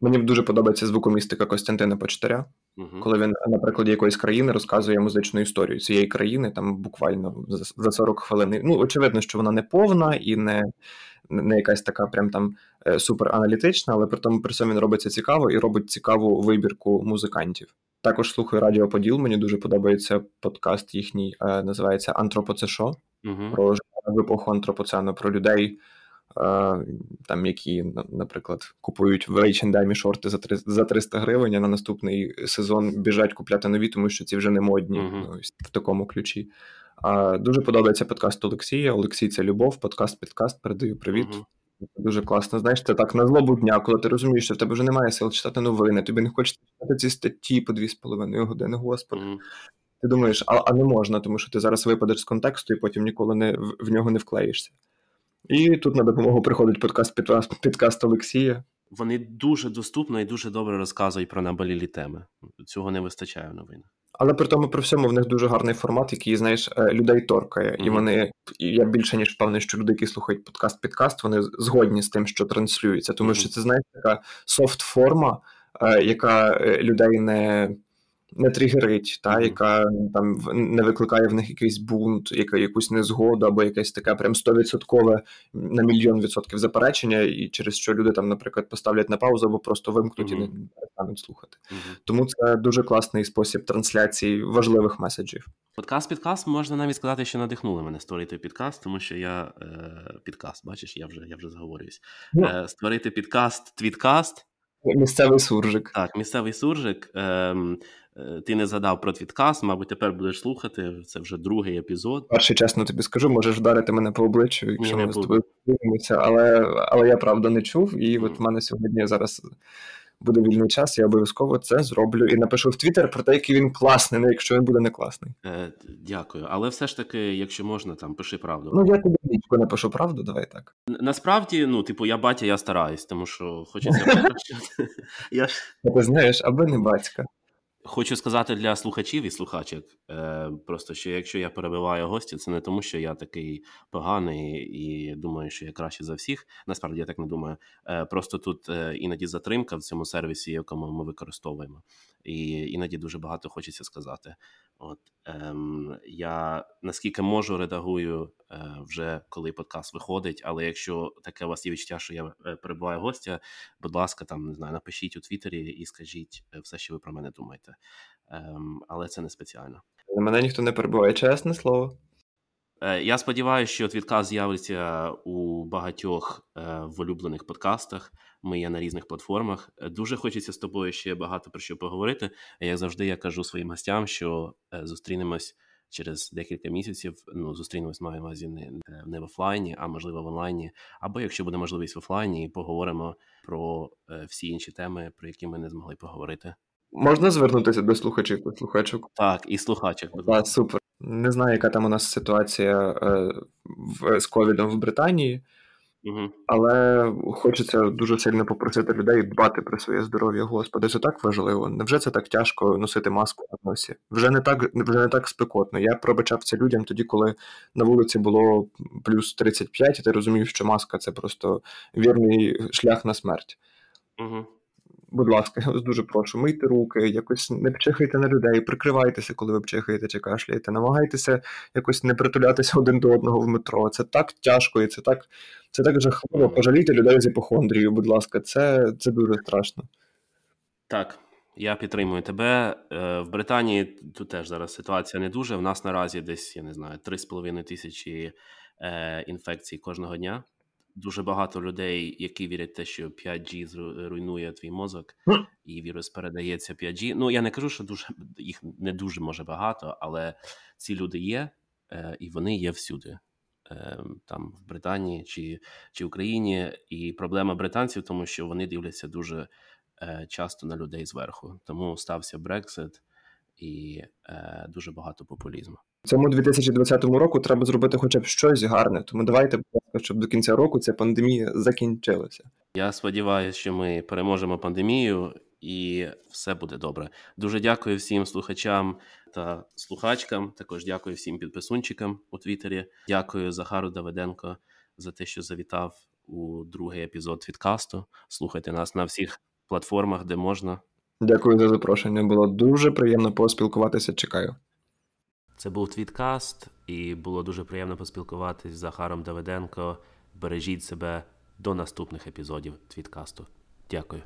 Мені дуже подобається звукомістика Костянтина Почтаря. Угу. Коли він на прикладі якоїсь країни розказує музичну історію цієї країни, там буквально за 40 хвилин. Ну, очевидно, що вона не повна і не не якась така прям там е, супераналітична, але при тому при цьому він робиться цікаво і робить цікаву вибірку музикантів. Також слухаю Радіо Поділ. Мені дуже подобається подкаст їхній, е, називається Антропоцешо угу. про епоху антропоцену, про людей, там які, наприклад, купують в H&M шорти за 300, за 300 гривень, а на наступний сезон біжать купляти нові, тому що ці вже не модні uh-huh. ось в такому ключі. А, Дуже подобається подкаст Олексія. Олексій це любов, подкаст-підкаст. Передаю привіт. Uh-huh. Дуже класно. Знаєш, це так на злобу дня, коли ти розумієш, що в тебе вже немає сил читати новини, тобі не хочеться читати ці статті по 2,5 години, господи. Uh-huh. Ти думаєш, а а не можна, тому що ти зараз випадеш з контексту і потім ніколи не в, в нього не вклеїшся. І тут на допомогу приходить подкаст підкаст, підкаст Олексія. Вони дуже доступно і дуже добре розказують про наболілі теми. Цього не вистачає в новинах. Але при тому при всьому в них дуже гарний формат, який, знаєш, е, людей торкає. Mm-hmm. І вони, я більше ніж впевнений, що люди, які слухають подкаст-підкаст, вони згодні з тим, що транслюється. Тому mm-hmm. що це, знаєш, така софт форма, е, яка е, людей не не тригерить, та, яка там не викликає в них якийсь бунт, яка якусь незгоду, або якесь таке прям стовідсоткове на мільйон відсотків заперечення, і через що люди там, наприклад, поставлять на паузу або просто вимкнуть mm-hmm. і не перестануть слухати. Mm-hmm. Тому це дуже класний спосіб трансляції важливих меседжів. Подкаст підкаст можна навіть сказати, що надихнули мене створити підкаст, тому що я е, підкаст, бачиш, я вже я вже зговорююсь. Yeah. Е, створити підкаст, твіткаст. Місцевий суржик. Так, місцевий суржик. Е, ти не задав про твіткаст, мабуть, тепер будеш слухати. Це вже другий епізод. Перший чесно тобі скажу, можеш вдарити мене по обличчю, якщо ми з тобою подивимося, але але я правда не чув. І mm. от в мене сьогодні зараз буде вільний час, я обов'язково це зроблю і напишу в Твіттер про те, який він класний, не якщо він буде не класний. Е, Дякую. Але все ж таки, якщо можна, там пиши правду. Ну я тобі нічого напишу правду, давай так. Насправді, ну, типу, я батя, я стараюсь, тому що хочеться. Ти знаєш, аби не батька. Хочу сказати для слухачів і слухачок, е, просто що якщо я перебиваю гостя, це не тому, що я такий поганий і думаю, що я краще за всіх. Насправді я так не думаю. Е, Просто тут е, іноді затримка в цьому сервісі, якому ми використовуємо, і іноді дуже багато хочеться сказати. От ем, я наскільки можу редагую е, вже коли подкаст виходить. Але якщо таке у вас є відчуття, що я е, перебуваю гостя, будь ласка, там не знаю, напишіть у Твіттері і скажіть е, все, що ви про мене думаєте. Ем, але це не спеціально. На мене ніхто не перебуває, чесне слово. Е, я сподіваюся, що відказ з'явиться у багатьох е, в улюблених подкастах. Ми є на різних платформах. Е, дуже хочеться з тобою ще багато про що поговорити. Як завжди, я кажу своїм гостям, що зустрінемось через декілька місяців. Ну, зустрінемось маю на увазі не, не в офлайні, а можливо в онлайні. Або якщо буде можливість в офлайні, і поговоримо про всі інші теми, про які ми не змогли поговорити. Можна звернутися до слухачів і слухачок? Так, і слухачок. Так, супер. Не знаю, яка там у нас ситуація е, в, з ковідом в Британії, угу. але хочеться дуже сильно попросити людей дбати про своє здоров'я. Господи, це так важливо. Невже це так тяжко носити маску на носі? Вже не так вже не так спекотно. Я пробачав це людям тоді, коли на вулиці було плюс 35, і ти розумів, що маска це просто вірний шлях на смерть. Угу будь ласка, я вас дуже прошу, мийте руки, якось не пчихайте на людей, прикривайтеся, коли ви пчихаєте чи кашляєте, намагайтеся якось не притулятися один до одного в метро. Це так тяжко і це так це так жахливо. Пожалійте людей з іпохондрією, будь ласка, це, це дуже страшно. Так. Я підтримую тебе. Е, в Британії тут теж зараз ситуація не дуже. В нас наразі десь, я не знаю, 3,5 тисячі е, інфекцій кожного дня дуже багато людей, які вірять в те, що 5G руйнує твій мозок, і вірус передається 5G. Ну я не кажу, що дуже їх не дуже може багато, але ці люди є, е, і вони є всюди. Е, там в Британії чи чи Україні, і проблема британців, тому що вони дивляться дуже е, часто на людей зверху. Тому стався Брексит і е, дуже багато популізму. Цьому 2020 року треба зробити хоча б щось гарне. Тому давайте, щоб до кінця року ця пандемія закінчилася. Я сподіваюся, що ми переможемо пандемію і все буде добре. Дуже дякую всім слухачам та слухачкам. Також дякую всім підписунчикам у Твіттері. Дякую Захару Давиденко за те, що завітав у другий епізод відкасту. Слухайте нас на всіх платформах, де можна. Дякую за запрошення. Було дуже приємно поспілкуватися. Чекаю. Це був Твіткаст, і було дуже приємно поспілкуватись з Захаром Давиденко. Бережіть себе до наступних епізодів Твіткасту. Дякую.